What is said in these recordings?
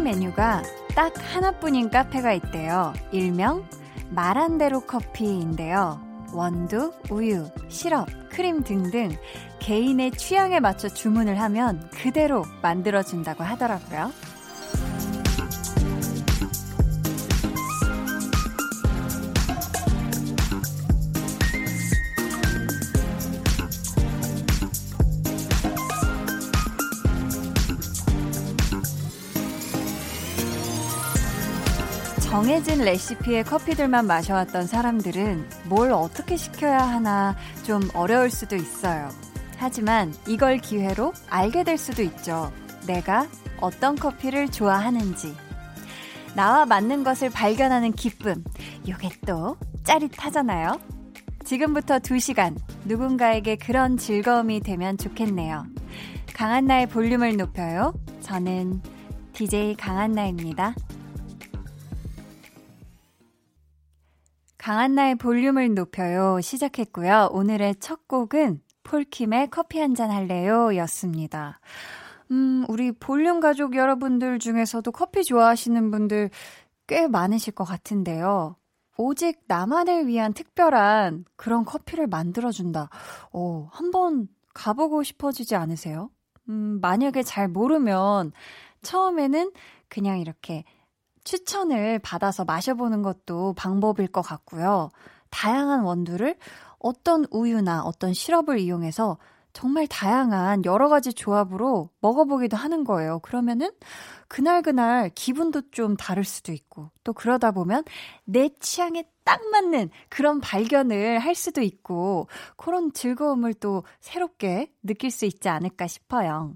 메뉴가 딱 하나뿐인 카페가 있대요. 일명 말한대로 커피인데요. 원두, 우유, 시럽, 크림 등등 개인의 취향에 맞춰 주문을 하면 그대로 만들어준다고 하더라고요. 정해진 레시피의 커피들만 마셔왔던 사람들은 뭘 어떻게 시켜야 하나 좀 어려울 수도 있어요. 하지만 이걸 기회로 알게 될 수도 있죠. 내가 어떤 커피를 좋아하는지. 나와 맞는 것을 발견하는 기쁨. 요게 또 짜릿하잖아요. 지금부터 2시간 누군가에게 그런 즐거움이 되면 좋겠네요. 강한나의 볼륨을 높여요. 저는 DJ 강한나입니다. 강한나의 볼륨을 높여요 시작했고요. 오늘의 첫 곡은 폴킴의 커피 한 잔 할래요 였습니다. 음, 우리 볼륨 가족 여러분들 중에서도 커피 좋아하시는 분들 꽤 많으실 것 같은데요. 오직 나만을 위한 특별한 그런 커피를 만들어준다. 오, 한번 가보고 싶어지지 않으세요? 음, 만약에 잘 모르면 처음에는 그냥 이렇게 추천을 받아서 마셔보는 것도 방법일 것 같고요. 다양한 원두를 어떤 우유나 어떤 시럽을 이용해서 정말 다양한 여러 가지 조합으로 먹어보기도 하는 거예요. 그러면은 그날그날 기분도 좀 다를 수도 있고 또 그러다 보면 내 취향에 딱 맞는 그런 발견을 할 수도 있고 그런 즐거움을 또 새롭게 느낄 수 있지 않을까 싶어요.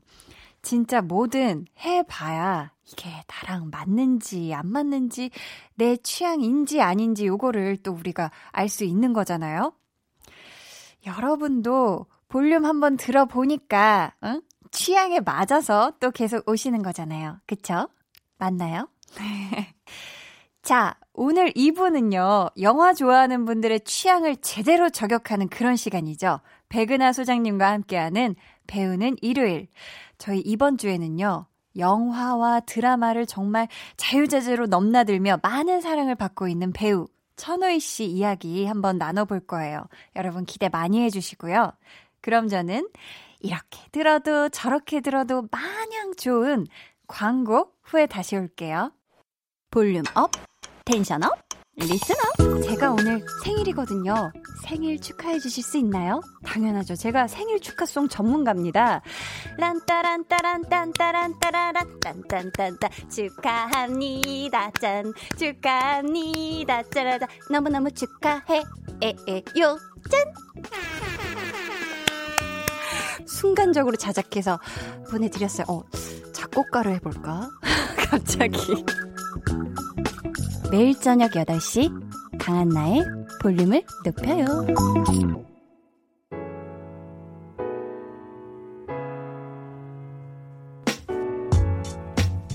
진짜 뭐든 해봐야 이게 나랑 맞는지 안 맞는지 내 취향인지 아닌지 요거를 또 우리가 알 수 있는 거잖아요. 여러분도 볼륨 한번 들어보니까 응? 취향에 맞아서 또 계속 오시는 거잖아요. 그쵸? 맞나요? 자, 오늘 2부는요, 영화 좋아하는 분들의 취향을 제대로 저격하는 그런 시간이죠. 백은하 소장님과 함께하는 배우는 일요일. 저희 이번 주에는요, 영화와 드라마를 정말 자유자재로 넘나들며 많은 사랑을 받고 있는 배우 천우희 씨 이야기 한번 나눠볼 거예요. 여러분 기대 많이 해주시고요. 그럼 저는 이렇게 들어도 저렇게 들어도 마냥 좋은 광고 후에 다시 올게요. volume up, tension up. 리스너? 제가 오늘 생일이거든요. 생일 축하해 주실 수 있나요? 당연하죠. 제가 생일 축하송 전문가입니다. 란따란따란딴따란따라란 딴딴딴따 축하합니다. 짠 축하합니다. 짜라자 너무너무 축하해 에에요 짠 순간적으로 자작해서 보내드렸어요. 어, 작곡가로 해볼까? 갑자기. 매일 저녁 8시 강한나의 볼륨을 높여요.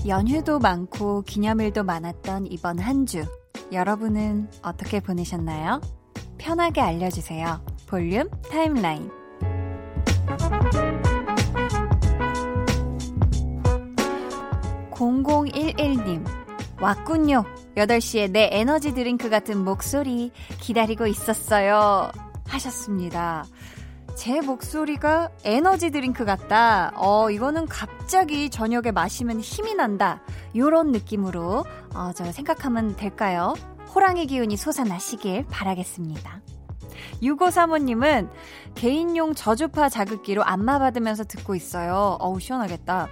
연휴도 많고 기념일도 많았던 이번 한 주. 여러분은 어떻게 보내셨나요? 편하게 알려주세요. 볼륨 타임라인. 0011님. 왔군요. 8시에 내 에너지 드링크 같은 목소리 기다리고 있었어요. 하셨습니다. 제 목소리가 에너지 드링크 같다. 어, 이거는 갑자기 저녁에 마시면 힘이 난다. 요런 느낌으로, 어, 저 생각하면 될까요? 호랑이 기운이 솟아나시길 바라겠습니다. 6535님은 개인용 저주파 자극기로 안마 받으면서 듣고 있어요. 어우, 시원하겠다.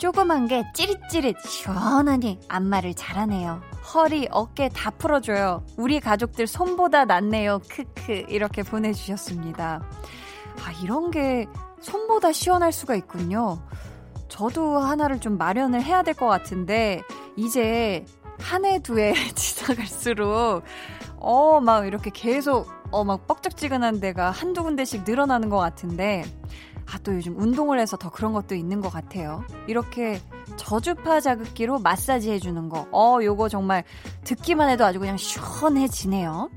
조그만 게 찌릿찌릿 시원하니 안마를 잘하네요. 허리, 어깨 다 풀어줘요. 우리 가족들 손보다 낫네요. 크크. 이렇게 보내주셨습니다. 아, 이런 게 손보다 시원할 수가 있군요. 저도 하나를 좀 마련을 해야 될 것 같은데, 이제 한 해, 두 해 지나갈수록, 어, 막 이렇게 계속, 어, 막 뻑적지근한 데가 한두 군데씩 늘어나는 것 같은데, 아, 또 요즘 운동을 해서 더 그런 것도 있는 것 같아요. 이렇게 저주파 자극기로 마사지 해주는 거. 어, 요거 정말 듣기만 해도 아주 그냥 시원해지네요.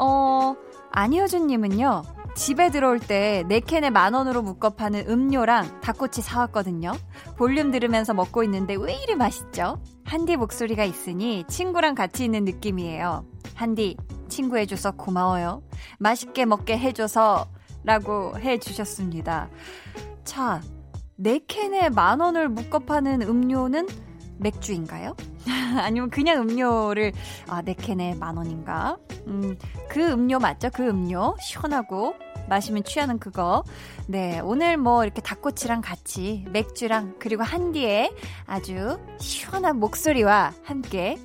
어, 안효준님은요, 집에 들어올 때 네 캔에 만 원으로 묶어 파는 음료랑 닭꼬치 사왔거든요. 볼륨 들으면서 먹고 있는데 왜 이리 맛있죠? 한디 목소리가 있으니 친구랑 같이 있는 느낌이에요. 한디, 친구 해줘서 고마워요. 맛있게 먹게 해줘서 라고 해 주셨습니다. 자, 네 캔에 만 원을 묶어 파는 음료는 맥주인가요? 아니면 그냥 음료를 아, 네 캔에 만 원인가? 음, 그 음료 맞죠? 그 음료 시원하고 마시면 취하는 그거. 네, 오늘 뭐 이렇게 닭꼬치랑 같이 맥주랑 그리고 한디의 아주 시원한 목소리와 함께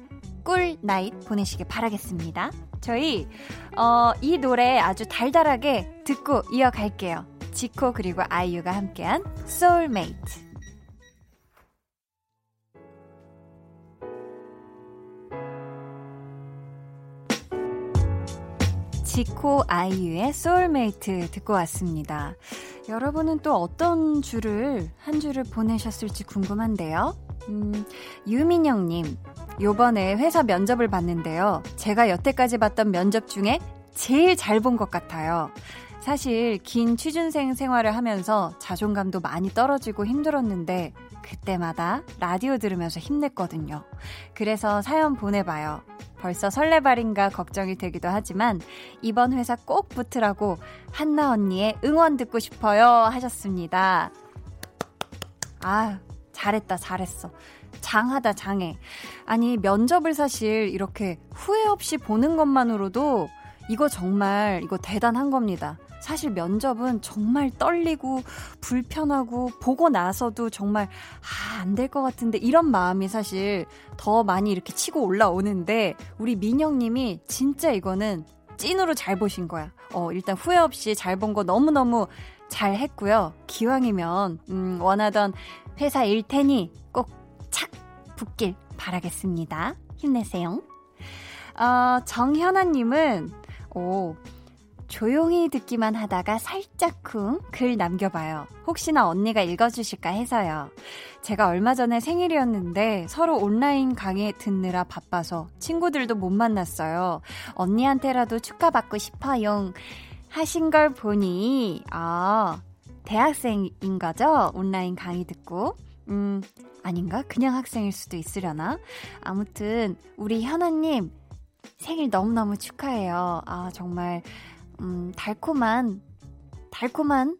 꿀 night 보내시길 바라겠습니다. 저희 어, 이 노래 아주 달달하게 듣고 이어갈게요. 지코 그리고 아이유가 함께한 소울메이트. 지코 아이유의 소울메이트 듣고 왔습니다. 여러분은 또 어떤 주를, 한 주를 보내셨을지 궁금한데요. 음, 유민영님, 요번에 회사 면접을 봤는데요. 제가 여태까지 봤던 면접 중에 제일 잘 본 것 같아요. 사실 긴 취준생 생활을 하면서 자존감도 많이 떨어지고 힘들었는데 그때마다 라디오 들으면서 힘냈거든요. 그래서 사연 보내봐요. 벌써 설레발인가 걱정이 되기도 하지만 이번 회사 꼭 붙으라고 한나 언니의 응원 듣고 싶어요 하셨습니다. 아, 잘했다, 잘했어. 장하다, 장해. 아니, 면접을 사실 이렇게 후회 없이 보는 것만으로도 이거 정말, 이거 대단한 겁니다. 사실 면접은 정말 떨리고 불편하고 보고 나서도 정말 아, 안 될 것 같은데 이런 마음이 사실 더 많이 이렇게 치고 올라오는데 우리 민영님이 진짜 이거는 찐으로 잘 보신 거야. 어, 일단 후회 없이 잘 본 거 너무너무 잘 했고요. 기왕이면, 음, 원하던 회사 일 테니 꼭 착 붙길 바라겠습니다. 힘내세요. 어, 정현아님은, 오, 조용히 듣기만 하다가 살짝쿵 글 남겨봐요. 혹시나 언니가 읽어주실까 해서요. 제가 얼마 전에 생일이었는데 서로 온라인 강의 듣느라 바빠서 친구들도 못 만났어요. 언니한테라도 축하받고 싶어요. 하신 걸 보니, 아, 대학생인 거죠? 온라인 강의 듣고. 음, 아닌가? 그냥 학생일 수도 있으려나? 아무튼, 우리 현아님, 생일 너무너무 축하해요. 아, 정말 음, 달콤한, 달콤한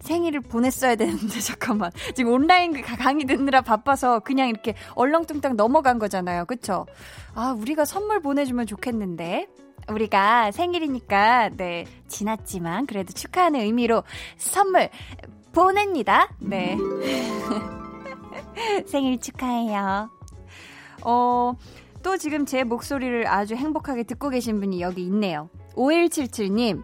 생일을 보냈어야 되는데, 잠깐만. 지금 온라인 그 강의 듣느라 바빠서 그냥 이렇게 얼렁뚱땅 넘어간 거잖아요. 그쵸? 아, 우리가 선물 보내주면 좋겠는데. 우리가 생일이니까, 네, 지났지만, 그래도 축하하는 의미로 선물 보냅니다. 네. 생일 축하해요. 어, 또 지금 제 목소리를 아주 행복하게 듣고 계신 분이 여기 있네요. 5177님,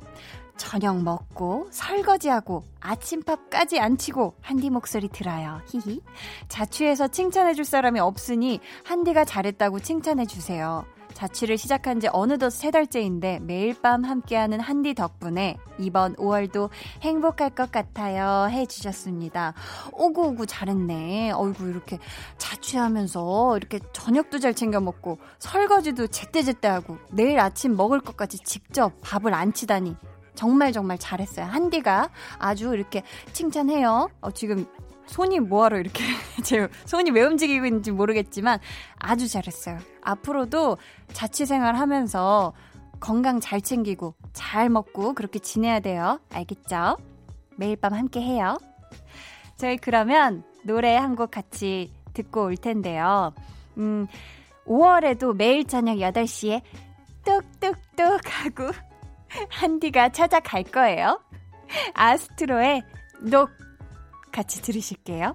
저녁 먹고 설거지하고 아침밥까지 안 치고 한디 목소리 들어요. 히히. 자취해서 칭찬해 줄 사람이 없으니 한디가 잘했다고 칭찬해 주세요. 자취를 시작한 지 어느덧 세 달째인데 매일 밤 함께하는 한디 덕분에 이번 5월도 행복할 것 같아요 해주셨습니다. 오구오구 잘했네. 어이구 이렇게 자취하면서 이렇게 저녁도 잘 챙겨 먹고 설거지도 제때제때 하고 내일 아침 먹을 것까지 직접 밥을 안 치다니 정말 정말 잘했어요. 한디가 아주 이렇게 칭찬해요. 어, 지금 손이 뭐하러 이렇게 제 손이 왜 움직이고 있는지 모르겠지만 아주 잘했어요. 앞으로도 자취 생활 하면서 건강 잘 챙기고 잘 먹고 그렇게 지내야 돼요. 알겠죠? 매일 밤 함께 해요. 저희 그러면 노래 한 곡 같이 듣고 올 텐데요. 음, 5월에도 매일 저녁 8시에 뚝뚝뚝 하고 한디가 찾아갈 거예요. 아스트로의 녹 같이 들으실게요.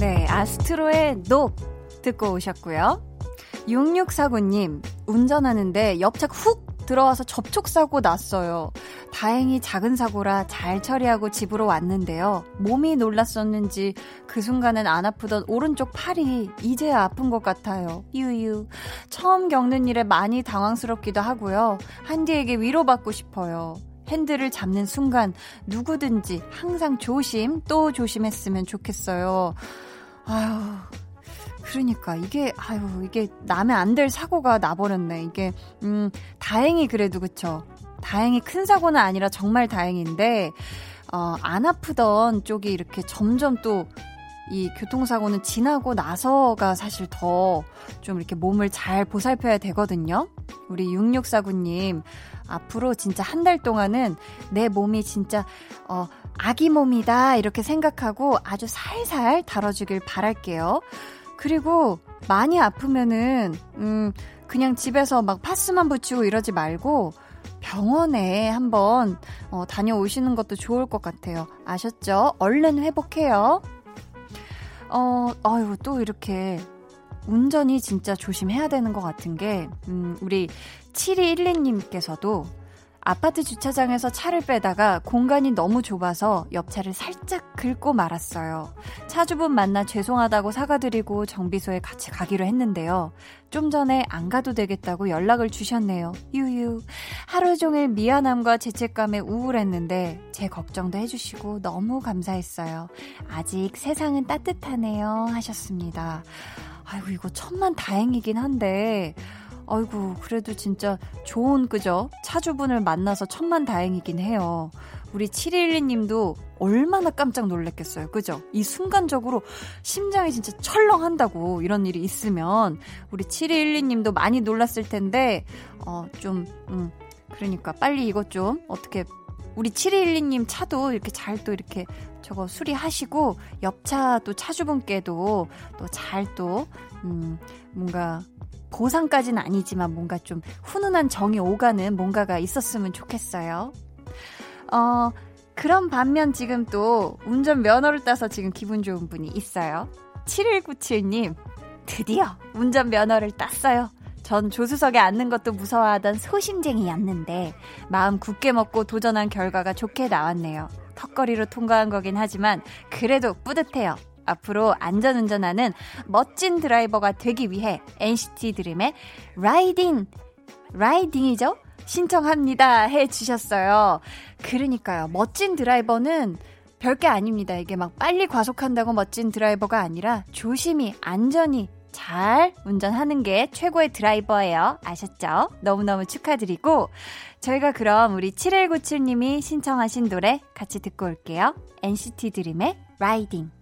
네, 아스트로의 녹 듣고 오셨고요. 6649님, 운전하는데 옆차 훅 들어와서 접촉사고 났어요. 다행히 작은 사고라 잘 처리하고 집으로 왔는데요. 몸이 놀랐었는지 그 순간은 안 아프던 오른쪽 팔이 이제야 아픈 것 같아요. 유유. 처음 겪는 일에 많이 당황스럽기도 하고요. 한디에게 위로받고 싶어요. 핸들을 잡는 순간 누구든지 항상 조심 또 조심했으면 좋겠어요. 아유, 그러니까 이게 아유 이게 나면 안될 사고가 나버렸네. 이게 음 다행히 그래도 그쵸. 다행히 큰 사고는 아니라 정말 다행인데 어, 안 아프던 쪽이 이렇게 점점 또 이 교통사고는 지나고 나서가 사실 더 좀 이렇게 몸을 잘 보살펴야 되거든요. 우리 6649님, 앞으로 진짜 한 달 동안은 내 몸이 진짜, 어, 아기 몸이다. 이렇게 생각하고 아주 살살 다뤄주길 바랄게요. 그리고 많이 아프면은, 음, 그냥 집에서 막 파스만 붙이고 이러지 말고, 병원에 한번 어, 다녀오시는 것도 좋을 것 같아요. 아셨죠? 얼른 회복해요. 어, 아유, 또 이렇게 운전이 진짜 조심해야 되는 것 같은 게, 음, 우리 7212님께서도 아파트 주차장에서 차를 빼다가 공간이 너무 좁아서 옆차를 살짝 긁고 말았어요. 차주분 만나 죄송하다고 사과드리고 정비소에 같이 가기로 했는데요. 좀 전에 안 가도 되겠다고 연락을 주셨네요. 유유. 하루 종일 미안함과 죄책감에 우울했는데 제 걱정도 해주시고 너무 감사했어요. 아직 세상은 따뜻하네요. 하셨습니다. 아이고, 이거 천만 다행이긴 한데, 아이고, 그래도 진짜 좋은, 그죠? 차주분을 만나서 천만 다행이긴 해요. 우리 712 님도 얼마나 깜짝 놀랐겠어요. 그죠? 이 순간적으로 심장이 진짜 철렁한다고 이런 일이 있으면 우리 712 님도 많이 놀랐을 텐데, 어, 좀, 음, 그러니까 빨리 이것 좀 어떻게 우리 7212님 차도 이렇게 잘 또 이렇게 저거 수리하시고 옆차 또 차주분께도 또 잘 또, 음, 뭔가 보상까지는 아니지만 뭔가 좀 훈훈한 정이 오가는 뭔가가 있었으면 좋겠어요. 어, 그런 반면 지금 또 운전 면허를 따서 지금 기분 좋은 분이 있어요. 7197님, 드디어 운전 면허를 땄어요. 전 조수석에 앉는 것도 무서워하던 소심쟁이였는데 마음 굳게 먹고 도전한 결과가 좋게 나왔네요. 턱걸이로 통과한 거긴 하지만 그래도 뿌듯해요. 앞으로 안전운전하는 멋진 드라이버가 되기 위해 NCT 드림의 라이딩, 라이딩이죠? 신청합니다. 해 주셨어요. 그러니까요. 멋진 드라이버는 별게 아닙니다. 이게 막 빨리 과속한다고 멋진 드라이버가 아니라 조심히, 안전히 잘 운전하는 게 최고의 드라이버예요. 아셨죠? 너무너무 축하드리고, 저희가 그럼 우리 7197님이 신청하신 노래 같이 듣고 올게요. NCT 드림의 라이딩.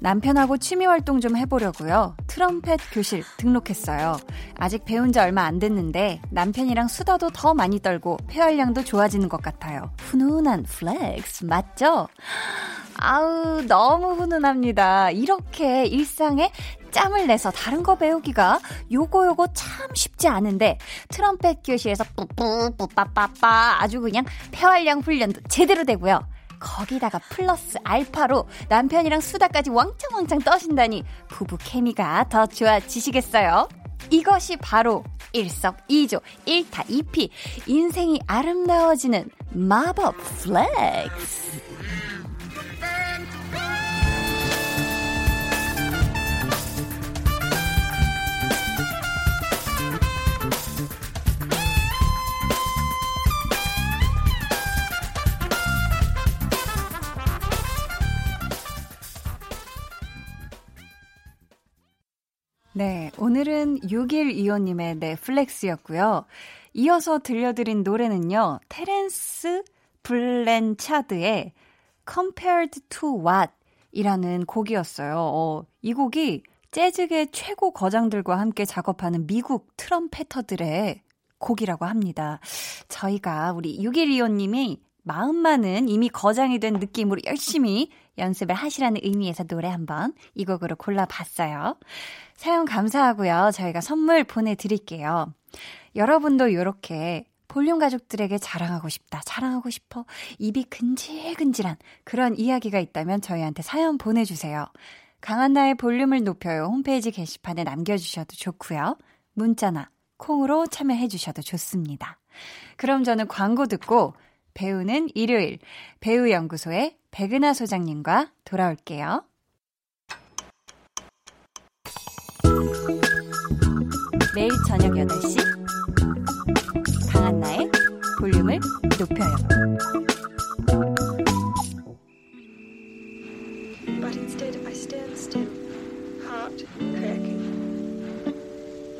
남편하고 취미 활동 좀 해보려고요. 트럼펫 교실 등록했어요. 아직 배운 지 얼마 안 됐는데 남편이랑 수다도 더 많이 떨고 폐활량도 좋아지는 것 같아요. 훈훈한 flex 맞죠? 아우 너무 훈훈합니다. 이렇게 일상에 짬을 내서 다른 거 배우기가 요거 요거 참 쉽지 않은데 트럼펫 교실에서 뿌뿌뿌빠빠빠 아주 그냥 폐활량 훈련도 제대로 되고요. 거기다가 플러스 알파로 남편이랑 수다까지 왕창왕창 떠신다니 부부 케미가 더 좋아지시겠어요? 이것이 바로 일석이조, 일타이피, 인생이 아름다워지는 마법 flex. 오늘은 6125님의 넷플렉스였고요. 이어서 들려드린 노래는요, 테렌스 블렌차드의 Compared to What 이라는 곡이었어요. 어, 이 곡이 재즈계 최고 거장들과 함께 작업하는 미국 트럼페터들의 곡이라고 합니다. 저희가 우리 6125님이 마음만은 이미 거장이 된 느낌으로 열심히 연습을 하시라는 의미에서 노래 한번 이 곡으로 골라봤어요. 사연 감사하고요. 저희가 선물 보내드릴게요. 여러분도 이렇게 볼륨 가족들에게 자랑하고 싶다, 자랑하고 싶어, 입이 근질근질한 그런 이야기가 있다면 저희한테 사연 보내주세요. 강한나의 볼륨을 높여요 홈페이지 게시판에 남겨주셔도 좋고요. 문자나 콩으로 참여해주셔도 좋습니다. 그럼 저는 광고 듣고 배우는 일요일 배우연구소의 백은하 소장님과 돌아올게요. 매일 저녁 8시 강한나의 볼륨을 높여요.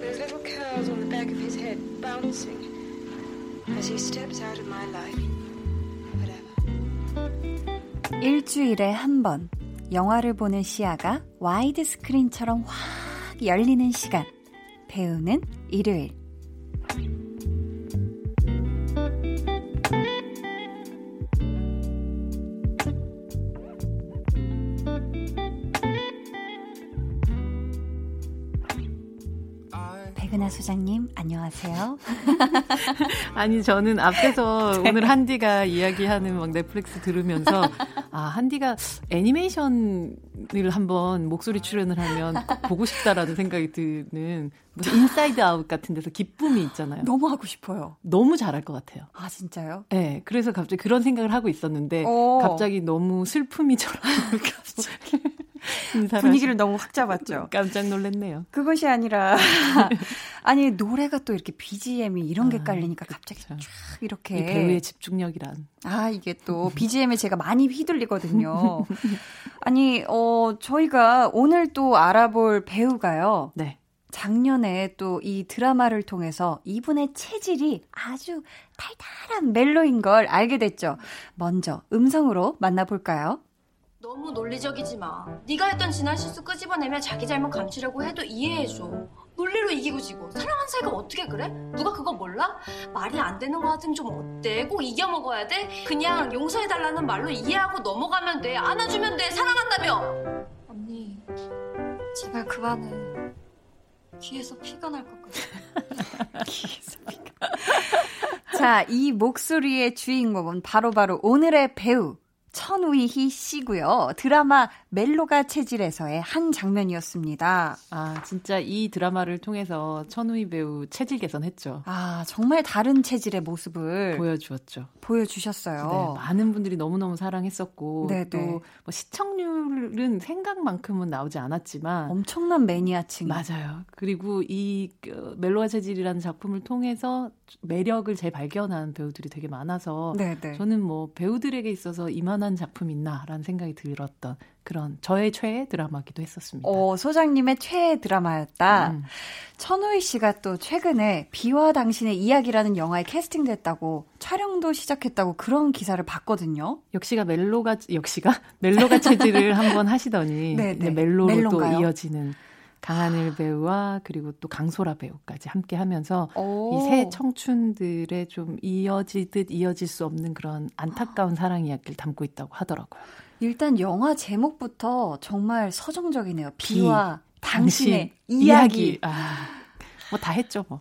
Little curls on the back of his head bouncing as he steps out of my life. 일주일에 한 번 영화를 보는 시야가 와이드 스크린처럼 확 열리는 시간. 배우는 일요일. 백은하 소장님, 안녕하세요. 아니, 저는 앞에서 네. 오늘 한디가 이야기하는 막 넷플릭스 들으면서, 아, 한디가 애니메이션을 한번 목소리 출연을 하면 꼭 보고 싶다라는 생각이 드는 무슨 Inside Out 같은 데서 기쁨이 있잖아요. 너무 하고 싶어요. 너무 잘할 것 같아요. 아, 진짜요? 네. 그래서 갑자기 그런 생각을 하고 있었는데, 오. 갑자기 너무 슬픔이 저랑 분위기를 너무 확 잡았죠. 깜짝 놀랐네요. 그것이 아니라 아니 노래가 또 이렇게 BGM이 이런 게 아, 깔리니까 갑자기 그렇죠. 쫙 이렇게 배우의 집중력이란. 아 이게 또 BGM에 제가 많이 휘둘리거든요. 아니 어 저희가 오늘 또 알아볼 배우가요. 네. 작년에 또 이 드라마를 통해서 이분의 체질이 아주 달달한 멜로인 걸 알게 됐죠. 먼저 음성으로 만나볼까요? 너무 논리적이지 마. 네가 했던 지난 실수 끄집어내며 자기 잘못 감추려고 해도 이해해줘. 논리로 이기고 지고 사랑한 사이가 어떻게 그래? 누가 그거 몰라? 말이 안 되는 거 같으면 좀 어때? 꼭 이겨 먹어야 돼? 그냥 용서해 달라는 말로 이해하고 넘어가면 돼. 안아주면 돼. 사랑한다며. 언니, 제발 그만해. 귀에서 피가 날 것 같아. 귀에서 피가. 자, 이 목소리의 주인공은 바로바로 바로 오늘의 배우 천우희 씨고요. 드라마 멜로가 체질에서의 한 장면이었습니다. 아, 진짜 이 드라마를 통해서 천우희 배우 체질 개선했죠. 아, 정말 다른 체질의 모습을 보여주었죠. 보여주셨어요. 네, 많은 분들이 너무너무 사랑했었고 네네. 또 뭐 시청률은 생각만큼은 나오지 않았지만 엄청난 매니아층. 맞아요. 그리고 이 그, 멜로가 체질이라는 작품을 통해서 매력을 재발견한 배우들이 되게 많아서 네네. 저는 뭐 배우들에게 있어서 이만한 작품 있나라는 생각이 들었던 그런 저의 최애 드라마기도 했었습니다. 어, 소장님의 최애 드라마였다. 음. 천우희 씨가 또 최근에 비와 당신의 이야기라는 영화에 캐스팅됐다고 촬영도 시작했다고 그런 기사를 봤거든요. 역시가 멜로가 역시가 멜로가 체질을 한번 하시더니 네, 네. 멜로로 멜론가요? 또 이어지는 강하늘 배우와 그리고 또 강소라 배우까지 함께 하면서 이 새 청춘들의 좀 이어지듯 이어질 수 없는 그런 안타까운 사랑 이야기를 담고 있다고 하더라고요. 일단 영화 제목부터 정말 서정적이네요. 비와 비, 당신의 당신, 이야기. 이야기. 아, 뭐 다 했죠, 뭐.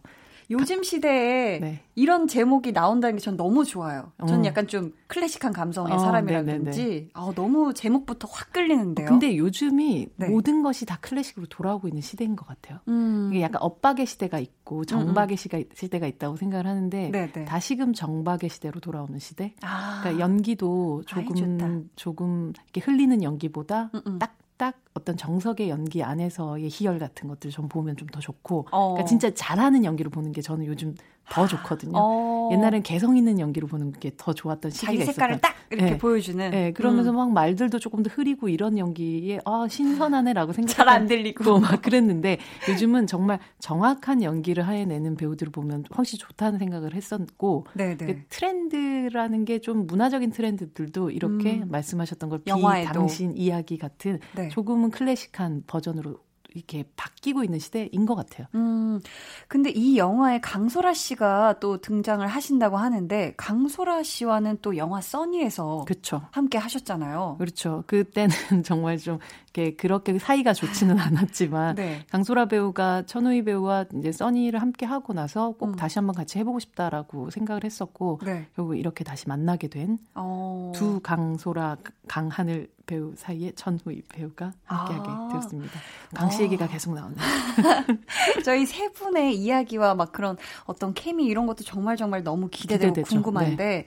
요즘 시대에 네. 이런 제목이 나온다는 게 전 너무 좋아요. 전 어. 약간 좀 클래식한 감성의 어, 사람이라든지 아, 너무 제목부터 확 끌리는데요. 근데 요즘이 네. 모든 것이 다 클래식으로 돌아오고 있는 시대인 것 같아요. 음. 이게 약간 엇박의 시대가 있고 정박의 음. 시대가 있다고 생각을 하는데 네네. 다시금 정박의 시대로 돌아오는 시대. 아. 그러니까 연기도 조금 조금 이렇게 흘리는 연기보다 음음. 딱딱 어떤 정석의 연기 안에서의 희열 같은 것들 좀 보면 좀 더 좋고 어. 그러니까 진짜 잘하는 연기를 보는 게 저는 요즘 더 좋거든요. 어. 옛날엔 개성 있는 연기를 보는 게 더 좋았던 시기가 있었어요. 색깔을 딱 이렇게 네. 보여주는. 네, 그러면서 음. 막 말들도 조금 더 흐리고 이런 연기에 아 신선하네라고 생각. 잘안 들리고 막 그랬는데 요즘은 정말 정확한 연기를 해내는 배우들을 보면 훨씬 좋다는 생각을 했었고 네네. 그 트렌드라는 게 좀 문화적인 트렌드들도 이렇게 음. 말씀하셨던 걸 비, 당신 이야기 같은 네. 조금은 클래식한 버전으로 이렇게 바뀌고 있는 시대인 것 같아요. 음, 근데 이 영화에 강소라 씨가 또 등장을 하신다고 하는데 강소라 씨와는 또 영화 써니에서 그렇죠. 함께 하셨잖아요. 그렇죠. 그때는 정말 좀 이렇게 그렇게 사이가 좋지는 않았지만 네. 강소라 배우가 천우희 배우와 이제 써니를 함께 하고 나서 꼭 음. 다시 한번 같이 해보고 싶다라고 생각을 했었고 네. 결국 이렇게 다시 만나게 된두 어... 강소라 강하늘 배우 사이에 전후희 배우가 함께하게 아. 되었습니다. 강씨 얘기가 아. 계속 나오네요. 저희 세 분의 이야기와 막 그런 어떤 케미 이런 것도 정말 정말 너무 기대되고 기대되죠. 궁금한데 네.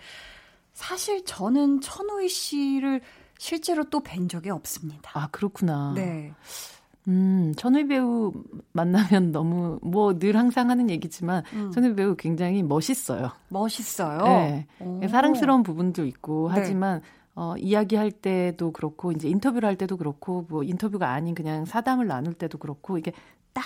사실 저는 천우희 씨를 실제로 또 뵌 적이 없습니다. 아 그렇구나. 네. 음, 천우희 배우 만나면 너무 뭐 늘 항상 하는 얘기지만 음. 천우희 배우 굉장히 멋있어요. 멋있어요. 네. 오. 사랑스러운 부분도 있고 네. 하지만 어, 이야기할 때도 그렇고, 이제 인터뷰를 할 때도 그렇고, 뭐 인터뷰가 아닌 그냥 사담을 나눌 때도 그렇고, 이게 딱,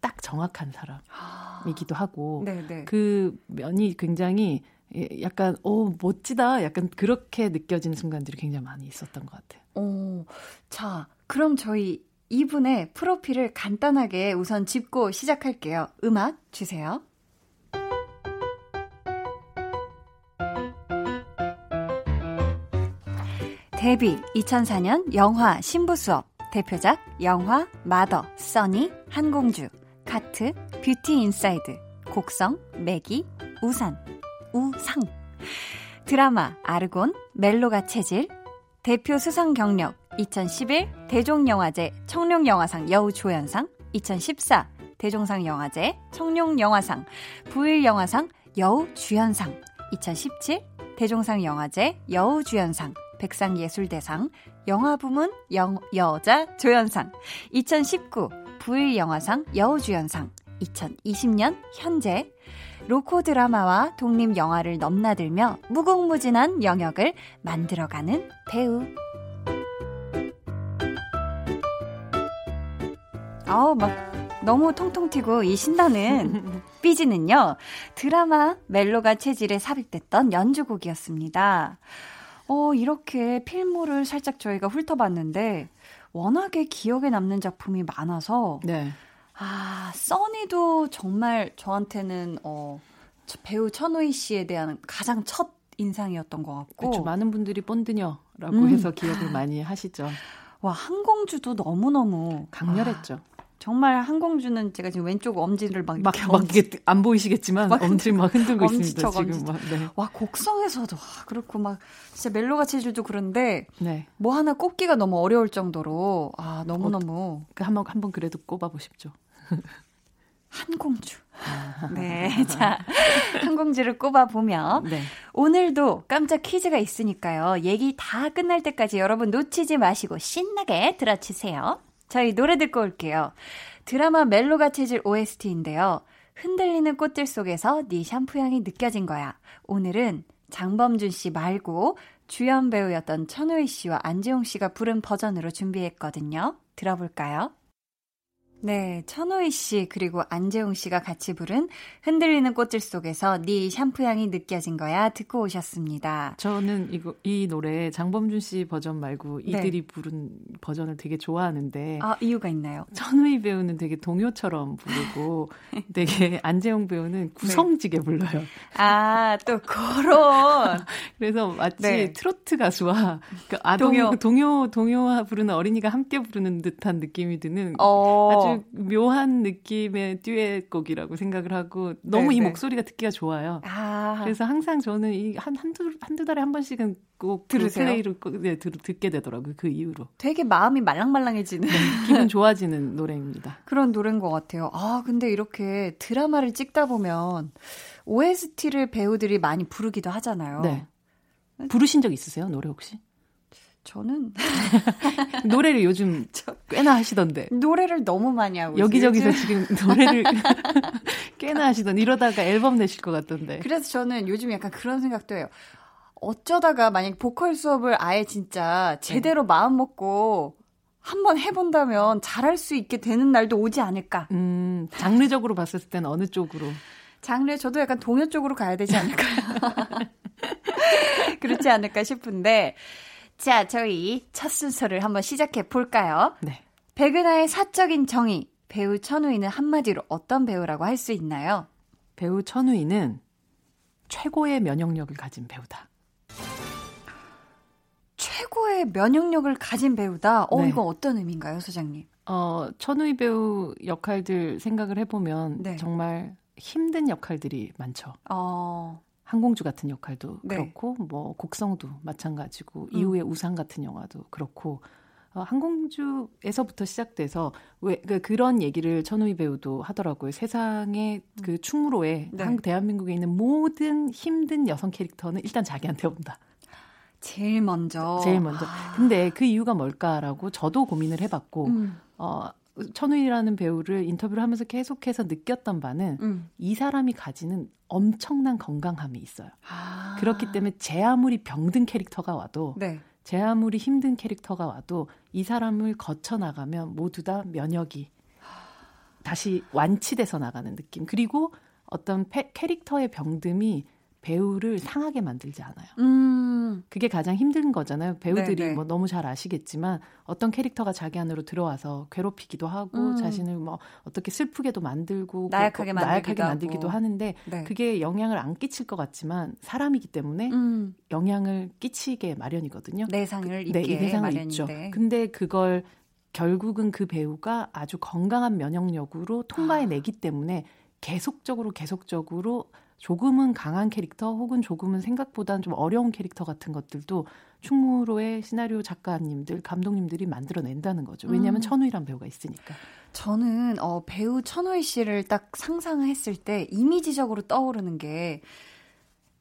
딱 정확한 사람이기도 하고, 네네. 네. 그 면이 굉장히 예, 약간, 오, 멋지다. 약간 그렇게 느껴지는 순간들이 굉장히 많이 있었던 것 같아요. 오, 자, 그럼 저희 이분의 프로필을 간단하게 우선 짚고 시작할게요. 음악 주세요. 데뷔 2004년 영화 신부 수업. 대표작 영화 마더, 써니, 한공주, 카트, Beauty Inside, 곡성, 메기, 우산, 우상. 드라마 아르곤, 멜로가 체질. 대표 수상 경력 2011 대종영화제 청룡영화상 여우조연상 2014 대종상 영화제 청룡영화상 부일영화상 여우주연상 2017 대종상 영화제 여우주연상 백상예술대상, 영화부문 영, 여자 조연상, 2019 부일영화상 여우주연상, 2020년 현재 로코 드라마와 독립 영화를 넘나들며 무궁무진한 영역을 만들어가는 배우. 아우, 막 너무 통통 튀고 이 신나는 삐지는요, 드라마 멜로가 체질에 삽입됐던 연주곡이었습니다. 어, 이렇게 필모를 살짝 저희가 훑어봤는데, 워낙에 기억에 남는 작품이 많아서, 네. 아, 써니도 정말 저한테는, 어, 배우 천우희 씨에 대한 가장 첫 인상이었던 것 같고. 그렇죠. 많은 분들이 본드녀라고 음. 해서 기억을 많이 하시죠. 와, 항공주도 너무너무 강렬했죠. 아, 정말 항공주는 제가 지금 왼쪽 엄지를 막 막, 막 이게 안 보이시겠지만 막 엄지 막 흔들고 있습니다. 엄지척, 지금 막. 네. 와 곡성에서도 와, 그렇고 막 진짜 멜로가 체질도 그런데 네. 뭐 하나 꼽기가 너무 어려울 정도로 아 너무 너무 어, 그 한번 한 번 그래도 꼽아 보 십시오. 한공주. 네. 자, 한공주를 꼽아보면, 네. 오늘도 깜짝 퀴즈가 있으니까요. 얘기 다 끝날 때까지 여러분 놓치지 마시고 신나게 들어주세요. 저희 노래 듣고 올게요. 드라마 멜로가 체질 OST인데요. 흔들리는 꽃들 속에서 네 샴푸 향이 느껴진 거야. 오늘은 장범준 씨 말고 주연 배우였던 천우희 씨와 안재홍 씨가 부른 버전으로 준비했거든요. 들어볼까요? 네, 천호희 씨 그리고 안재웅 씨가 같이 부른 흔들리는 꽃들 속에서 네 샴푸 향이 느껴진 거야 듣고 오셨습니다. 저는 이거 이 노래 장범준 씨 버전 말고 네. 이들이 네. 부른 버전을 되게 좋아하는데 아 이유가 있나요? 천호희 배우는 되게 동요처럼 부르고 되게 안재웅 배우는 구성지게 네. 불러요. 아 또 그런 그래서 마치 네. 트로트 가수와 그 아동 동요 동요 동요 부르는 어린이가 함께 부르는 듯한 느낌이 드는 어. 아주 아주 묘한 느낌의 듀엣곡이라고 생각을 하고 너무 네네. 이 목소리가 듣기가 좋아요. 아. 그래서 항상 저는 이 한 한두 한두 달에 한 번씩은 꼭그 들으세요? 플레이를 꼭, 네, 들, 듣게 되더라고요. 그 이후로. 되게 마음이 말랑말랑해지는 네, 기분 좋아지는 노래입니다. 그런 노래인 것 같아요. 아 근데 이렇게 드라마를 찍다 보면 OST를 배우들이 많이 부르기도 하잖아요. 네. 부르신 적 있으세요? 노래 혹시? 저는 노래를 요즘 꽤나 하시던데. 노래를 너무 많이 하고 여기저기서 지금 노래를 꽤나 하시던 이러다가 앨범 내실 것 같던데. 그래서 저는 요즘 약간 그런 생각도 해요. 어쩌다가 만약 보컬 수업을 아예 진짜 제대로 네. 마음 먹고 한번 해본다면 잘할 수 있게 되는 날도 오지 않을까. 음, 장르적으로 봤을 때는 어느 쪽으로? 장르 저도 약간 동요 쪽으로 가야 되지 않을까요? 그렇지 않을까 싶은데 자, 저희 첫 순서를 한번 시작해 볼까요? 네. 백은하의 사적인 정의. 배우 천우희는 한마디로 어떤 배우라고 할 수 있나요? 배우 천우희는 최고의 면역력을 가진 배우다. 최고의 면역력을 가진 배우다. 어, 네. 이거 어떤 의미인가요, 소장님? 어, 천우희 배우 역할들 생각을 해보면 네. 정말 힘든 역할들이 많죠. 어. 항공주 같은 역할도 네. 그렇고, 뭐, 곡성도 마찬가지고, 음. 이후에 우상 같은 영화도 그렇고, 어, 항공주에서부터 시작돼서 왜 그, 그런 얘기를 천우희 배우도 하더라고요. 세상의 음. 그 충무로에 네. 한 대한민국에 있는 모든 힘든 여성 캐릭터는 일단 자기한테 온다. 제일 먼저. 제일 먼저. 아. 근데 그 이유가 뭘까라고 저도 고민을 해봤고, 음. 어, 천우희라는 배우를 인터뷰를 하면서 계속해서 느꼈던 바는 음. 이 사람이 가지는 엄청난 건강함이 있어요. 아. 그렇기 때문에 제 아무리 병든 캐릭터가 와도 네. 제 아무리 힘든 캐릭터가 와도 이 사람을 거쳐 나가면 모두 다 면역이 다시 완치돼서 나가는 느낌. 그리고 어떤 패, 캐릭터의 병듦이 배우를 상하게 만들지 않아요. 음. 그게 가장 힘든 거잖아요. 배우들이 네네. 뭐 너무 잘 아시겠지만 어떤 캐릭터가 자기 안으로 들어와서 괴롭히기도 하고 음. 자신을 뭐 어떻게 슬프게도 만들고 나약하게, 그, 나약하게 만들기도 하는데 네. 그게 영향을 안 끼칠 것 같지만 사람이기 때문에 음. 영향을 끼치게 마련이거든요. 내상을 그, 입게 네, 내상을 마련인데. 있죠. 근데 그걸 결국은 그 배우가 아주 건강한 면역력으로 통과해내기 아. 때문에 계속적으로 계속적으로 조금은 강한 캐릭터 혹은 조금은 생각보다는 좀 어려운 캐릭터 같은 것들도 충무로의 시나리오 작가님들, 감독님들이 만들어낸다는 거죠. 왜냐하면 음. 천우희란 배우가 있으니까. 저는 어, 배우 천우희 씨를 딱 상상했을 때 이미지적으로 떠오르는 게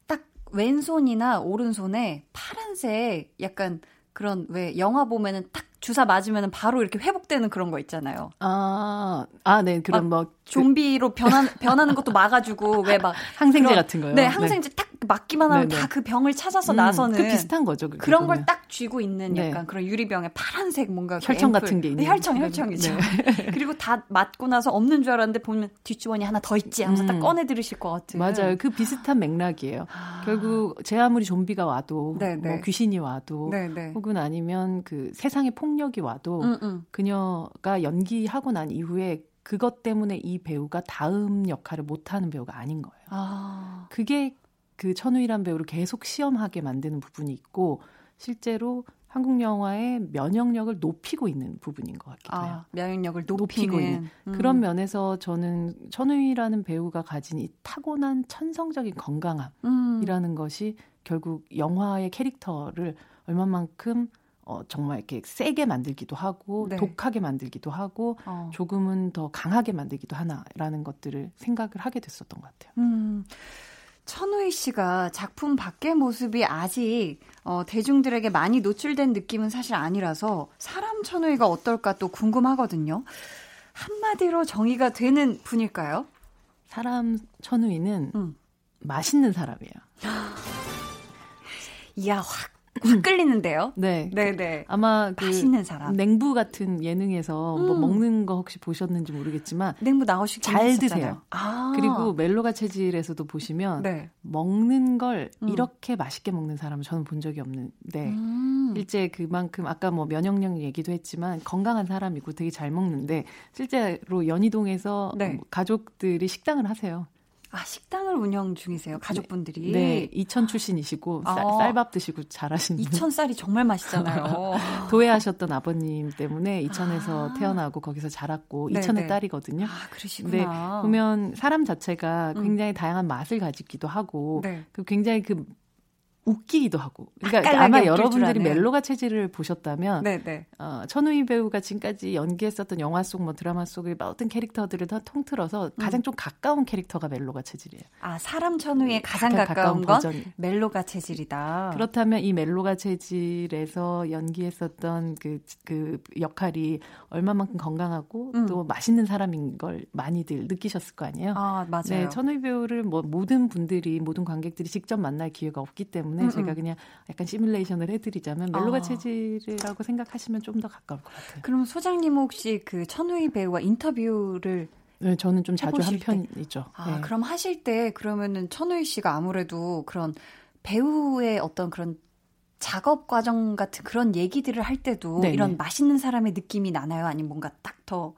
딱 왼손이나 오른손에 파란색 약간 그런 왜 영화 보면은 딱 주사 맞으면 바로 이렇게 회복되는 그런 거 있잖아요. 아, 아, 네. 그런 뭐. 좀비로 변한, 변하는 것도 막아주고, 왜 막. 항생제 그런, 같은 거요? 네, 항생제 네. 딱 맞기만 하면 다 그 병을 찾아서 음, 나서는. 그 비슷한 거죠. 그런 걸 딱 쥐고 있는 네. 약간 그런 유리병에 파란색 뭔가. 그 혈청 그 같은 게 있는. 네, 혈청, 혈청이죠. 네. 그리고 다 맞고 나서 없는 줄 알았는데 보면 뒷주머니 하나 더 있지 하면서 음. 딱 꺼내 들으실 것 같은. 맞아요. 그 비슷한 맥락이에요. 아. 결국 제 아무리 좀비가 와도, 네, 뭐 네. 귀신이 와도, 혹은 아니면 그 세상의 폭력이 와도, 음, 음. 그녀가 연기하고 난 이후에 그것 때문에 이 배우가 다음 역할을 못하는 배우가 아닌 거예요. 아. 그게 그 천우희란 배우를 계속 시험하게 만드는 부분이 있고 실제로 한국 영화의 면역력을 높이고 있는 부분인 것 같기도 아, 해요. 면역력을 높이는. 높이고 있는 음. 그런 면에서 저는 천우희라는 배우가 가진 이 타고난 천성적인 건강함이라는 음. 것이 결국 영화의 캐릭터를 얼마만큼 어, 정말 이렇게 세게 만들기도 하고 네. 독하게 만들기도 하고 어. 조금은 더 강하게 만들기도 하나라는 것들을 생각을 하게 됐었던 것 같아요. 음. 천우희 씨가 작품 밖의 모습이 아직 어, 대중들에게 많이 노출된 느낌은 사실 아니라서 사람 천우희가 어떨까 또 궁금하거든요. 한마디로 정의가 되는 분일까요? 사람 천우희는 음. 맛있는 사람이에요. 이야 확 확 끌리는데요. 네. 네, 네. 아마 그 맛있는 사람. 냉부 같은 예능에서 뭐 음. 뭐 먹는 거 혹시 보셨는지 모르겠지만 냉부 나오시긴 잘 했었잖아요. 드세요. 아. 그리고 멜로가 체질에서도 보시면 네. 먹는 걸 음. 이렇게 맛있게 먹는 사람은 저는 본 적이 없는데 음. 실제 그만큼 아까 뭐 면역력 얘기도 했지만 건강한 사람이고 되게 잘 먹는데 실제로 연희동에서 네. 가족들이 식당을 하세요. 아, 식당을 운영 중이세요, 네. 가족분들이? 네, 이천 출신이시고, 아, 쌀, 밥 드시고 잘하시는. 이천 쌀이 정말 맛있잖아요. 도예하셨던 아버님 때문에 이천에서 아. 태어나고 거기서 자랐고, 네, 이천의 네. 딸이거든요. 아, 그러시구나. 네, 보면 사람 자체가 음. 굉장히 음. 다양한 맛을 가지기도 하고, 네. 그 굉장히 그 웃기기도 하고. 그러니까 아마 여러분들이 멜로가 체질을 보셨다면 네네. 네. 어, 천우희 배우가 지금까지 연기했었던 영화 속 뭐 드라마 속의 어떤 캐릭터들을 다 통틀어서 가장 음. 좀 가까운 캐릭터가 멜로가 체질이에요. 아 사람 천우의 네, 가장 가까운, 가까운 건 버전이. 멜로가 체질이다. 그렇다면 이 멜로가 체질에서 연기했었던 그, 그 역할이 얼마만큼 건강하고 음. 또 맛있는 사람인 걸 많이들 느끼셨을 거 아니에요. 아 맞아요. 네, 천우희 배우를 뭐 모든 분들이 모든 관객들이 직접 만날 기회가 없기 때문에. 때문에 음, 제가 음. 그냥 약간 시뮬레이션을 해드리자면 멜로가 아. 체질이라고 생각하시면 좀 더 가까울 것 같아요. 그럼 소장님 혹시 그 천우희 배우와 인터뷰를 네, 저는 좀 자주 한 편이죠. 아, 네. 그럼 하실 때 그러면은 천우희 씨가 아무래도 그런 배우의 어떤 그런 작업 과정 같은 그런 얘기들을 할 때도 네네. 이런 맛있는 사람의 느낌이 나나요? 아니면 뭔가 딱 더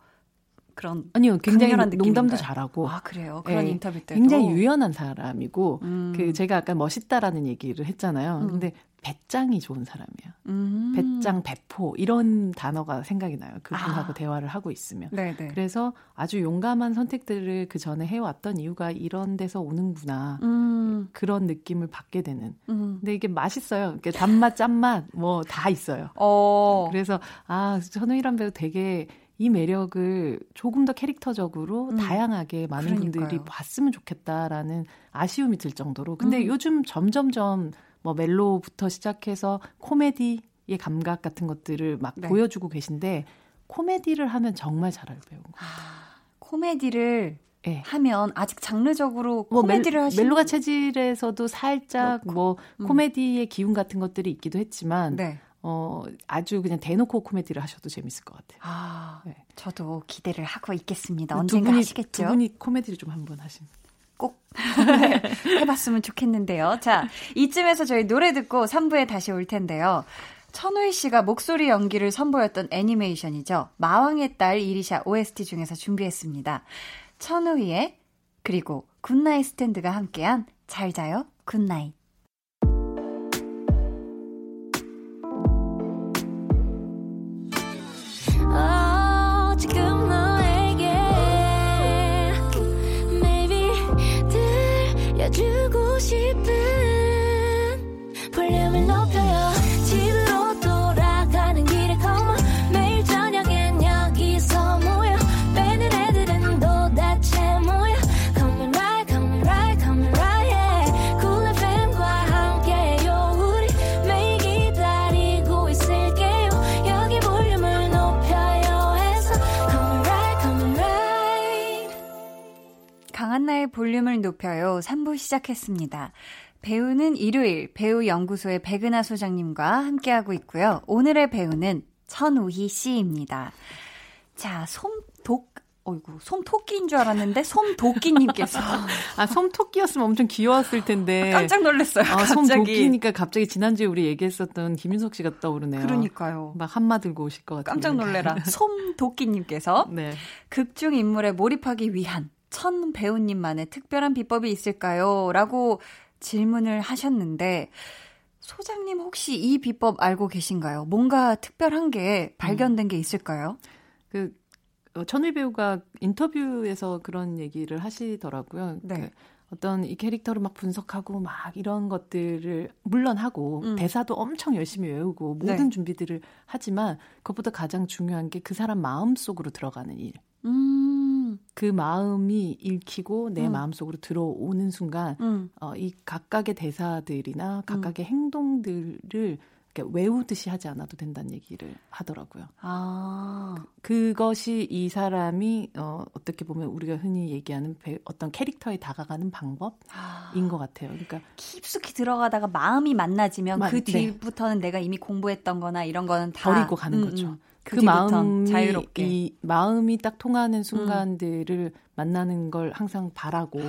그런 아니요 굉장히 농담도 잘하고 아 그래요 그런 네, 인터뷰 때 굉장히 유연한 사람이고 음. 그 제가 아까 멋있다라는 얘기를 했잖아요 음. 근데 배짱이 좋은 사람이에요. 음. 배짱, 배포 이런 단어가 생각이 나요. 그분하고 아. 대화를 하고 있으면. 네네. 그래서 아주 용감한 선택들을 그 전에 해왔던 이유가 이런 데서 오는구나 음. 그런 느낌을 받게 되는. 음. 근데 이게 맛있어요. 이게 단맛, 짠맛 뭐 다 있어요. 어. 그래서 아 전우희란 배우 되게 이 매력을 조금 더 캐릭터적으로 음. 다양하게 많은 그러니까요. 분들이 봤으면 좋겠다라는 아쉬움이 들 정도로. 근데 음. 요즘 점점점 뭐 멜로부터 시작해서 코미디의 감각 같은 것들을 막 네. 보여주고 계신데 코미디를 하면 정말 것 같아요. 아, 코미디를 네. 하면 아직 장르적으로 뭐 코미디를 멜, 하시는 멜로가 체질에서도 살짝 그렇고. 뭐 음. 코미디의 기운 같은 것들이 있기도 했지만 네. 어, 아주 그냥 대놓고 코미디를 하셔도 재밌을 것 같아요. 아, 네. 저도 기대를 하고 있겠습니다. 언젠가 분이, 하시겠죠? 두 분이 코미디를 좀 한번 하시면. 꼭 해봤으면 좋겠는데요. 자, 이쯤에서 저희 노래 듣고 3부에 다시 올 텐데요. 천우희 씨가 목소리 연기를 선보였던 애니메이션이죠. 마왕의 딸 이리샤 OST 중에서 준비했습니다. 천우희의 그리고 굿나잇 스탠드가 함께한 잘 자요 good night. 강한나의 볼륨을 높여요. 3부 시작했습니다. 배우는 일요일 배우연구소의 백은하 소장님과 함께하고 있고요. 오늘의 배우는 천우희 씨입니다. 자, 솜독, 어이구, 솜토끼인 줄 알았는데, 솜도끼님께서. 아, 솜토끼였으면 엄청 귀여웠을 텐데. 깜짝 놀랐어요. 아, 솜도끼니까 갑자기 지난주에 우리 얘기했었던 김윤석 씨가 떠오르네요. 그러니까요. 막 한마 들고 오실 것 같아요. 깜짝 놀래라. 솜도끼님께서. 네. 극중 인물에 몰입하기 위한 천 배우님만의 특별한 비법이 있을까요? 라고 질문을 하셨는데, 소장님 혹시 이 비법 알고 계신가요? 뭔가 특별한 게 발견된 게 있을까요? 그, 어, 천희 배우가 인터뷰에서 그런 얘기를 하시더라고요. 네. 그 어떤 이 캐릭터를 막 분석하고 막 이런 것들을 물론 하고 음. 대사도 엄청 열심히 외우고 모든 네. 준비들을 하지만 그것보다 가장 중요한 게 그 사람 마음 속으로 들어가는 일. 음. 그 마음이 읽히고 내 음. 마음 속으로 들어오는 순간 음. 어, 이 각각의 대사들이나 각각의 음. 행동들을 외우듯이 하지 않아도 된다는 얘기를 하더라고요. 아. 그, 것이 이 사람이 어, 어떻게 보면 우리가 흔히 얘기하는 배, 어떤 캐릭터에 다가가는 방법인 아. 것 같아요. 그러니까 깊숙이 들어가다가 마음이 만나지면 마, 그 네. 뒤부터는 네. 내가 이미 공부했던 거나 이런 거는 다 버리고 가는 음, 거죠. 음. 그, 그 마음이 자유롭게. 이 마음이 딱 통하는 순간들을 음. 만나는 걸 항상 바라고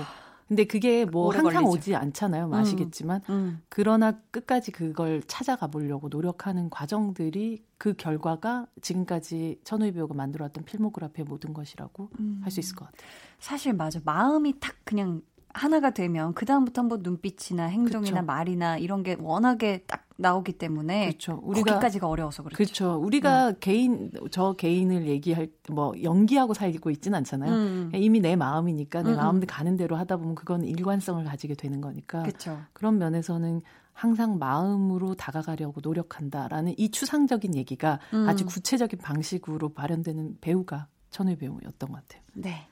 근데 그게 뭐 항상 걸리죠. 오지 않잖아요. 뭐 음. 아시겠지만 음. 그러나 끝까지 그걸 찾아가 보려고 노력하는 과정들이 그 결과가 지금까지 천우희 배우가 만들어왔던 필모그라피의 모든 것이라고 음. 할수 있을 것 같아요. 사실 맞아. 마음이 탁 그냥 하나가 되면 그 다음부터 뭐 눈빛이나 행동이나 그쵸. 말이나 이런 게 워낙에 딱 나오기 때문에 그렇죠. 우리가 거기까지가 어려워서 그렇죠. 그렇죠. 우리가 음. 개인 저 개인을 얘기할 뭐 연기하고 살고 있지는 않잖아요. 음. 이미 내 마음이니까 내 음. 마음대 가는 대로 하다 보면 그건 일관성을 가지게 되는 거니까. 그렇죠. 그런 면에서는 항상 마음으로 다가가려고 노력한다라는 이 추상적인 얘기가 음. 아주 구체적인 방식으로 발현되는 배우가 천의 배우였던 것 같아요. 네.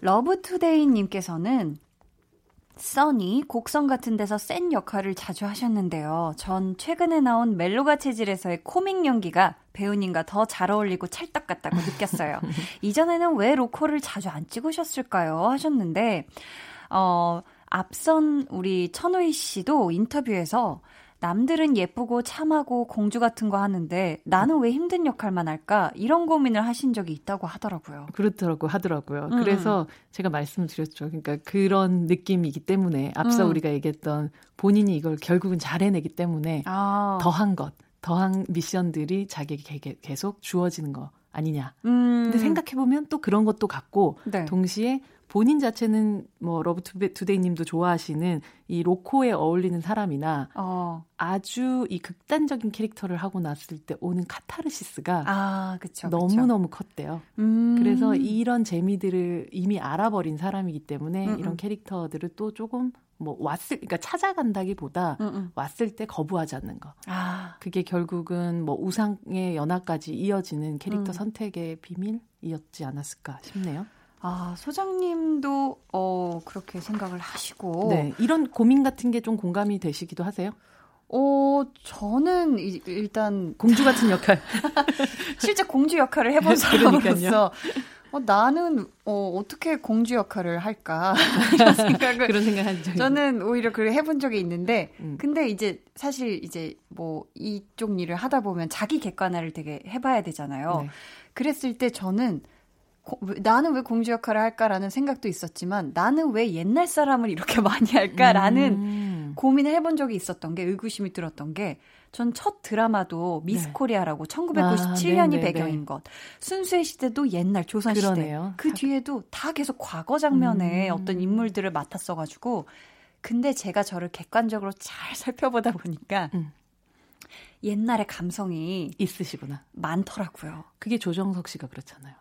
러브투데이님께서는 써니 곡성 같은 데서 센 역할을 자주 하셨는데요. 전 최근에 나온 멜로가 체질에서의 코믹 연기가 배우님과 더 잘 어울리고 찰떡 같다고 느꼈어요. 이전에는 왜 로코를 자주 안 찍으셨을까요? 하셨는데, 어, 앞선 우리 천우희 씨도 인터뷰에서 남들은 예쁘고 참하고 공주 같은 거 하는데 나는 왜 힘든 역할만 할까? 이런 고민을 하신 적이 있다고 하더라고요. 그렇더라고 하더라고요. 음. 그래서 제가 말씀드렸죠. 그러니까 그런 느낌이기 때문에 앞서 음. 우리가 얘기했던 본인이 이걸 결국은 잘 해내기 때문에 아. 더한 것, 더한 미션들이 자기에게 계속 주어지는 거 아니냐. 음. 근데 생각해 보면 또 그런 것도 같고 네. 동시에 본인 자체는 뭐 러브 투데이 님도 좋아하시는 이 로코에 어울리는 사람이나 어. 아주 이 극단적인 캐릭터를 하고 났을 때 오는 카타르시스가 아, 그쵸, 너무너무 그쵸. 컸대요. 음. 그래서 이런 재미들을 이미 알아버린 사람이기 때문에 음음. 이런 캐릭터들을 또 조금 뭐 왔을 그러니까 찾아간다기보다 음음. 왔을 때 거부하지 않는 거. 아. 그게 결국은 뭐 우상의 연하까지 이어지는 캐릭터 음. 선택의 비밀이었지 않았을까 싶네요. 아, 소장님도 어 그렇게 생각을 하시고 네, 이런 고민 같은 게 좀 공감이 되시기도 하세요? 어, 저는 일단 공주 같은 역할. 실제 공주 역할을 해본 사람으로서 어, 나는 어, 어떻게 공주 역할을 할까 이런 생각을 그런 생각한 적이 저는 오히려 그걸 해본 적이 있는데 음. 근데 이제 사실 이제 뭐 이쪽 일을 하다 보면 자기 객관화를 되게 해봐야 되잖아요. 네. 그랬을 때 저는 고, 나는 왜 공주 역할을 할까라는 생각도 있었지만 나는 왜 옛날 사람을 이렇게 많이 할까라는 음. 고민을 해본 적이 있었던 게 의구심이 들었던 게 전 첫 드라마도 미스 네. 코리아라고 1997년이 아, 배경인 것. 순수의 시대도 옛날 조선 시대. 그 뒤에도 다 계속 과거 장면에 음. 어떤 인물들을 맡았어 가지고 근데 제가 저를 객관적으로 잘 살펴보다 보니까 음. 옛날의 감성이 있으시구나. 많더라고요. 그게 조정석 씨가 그렇잖아요.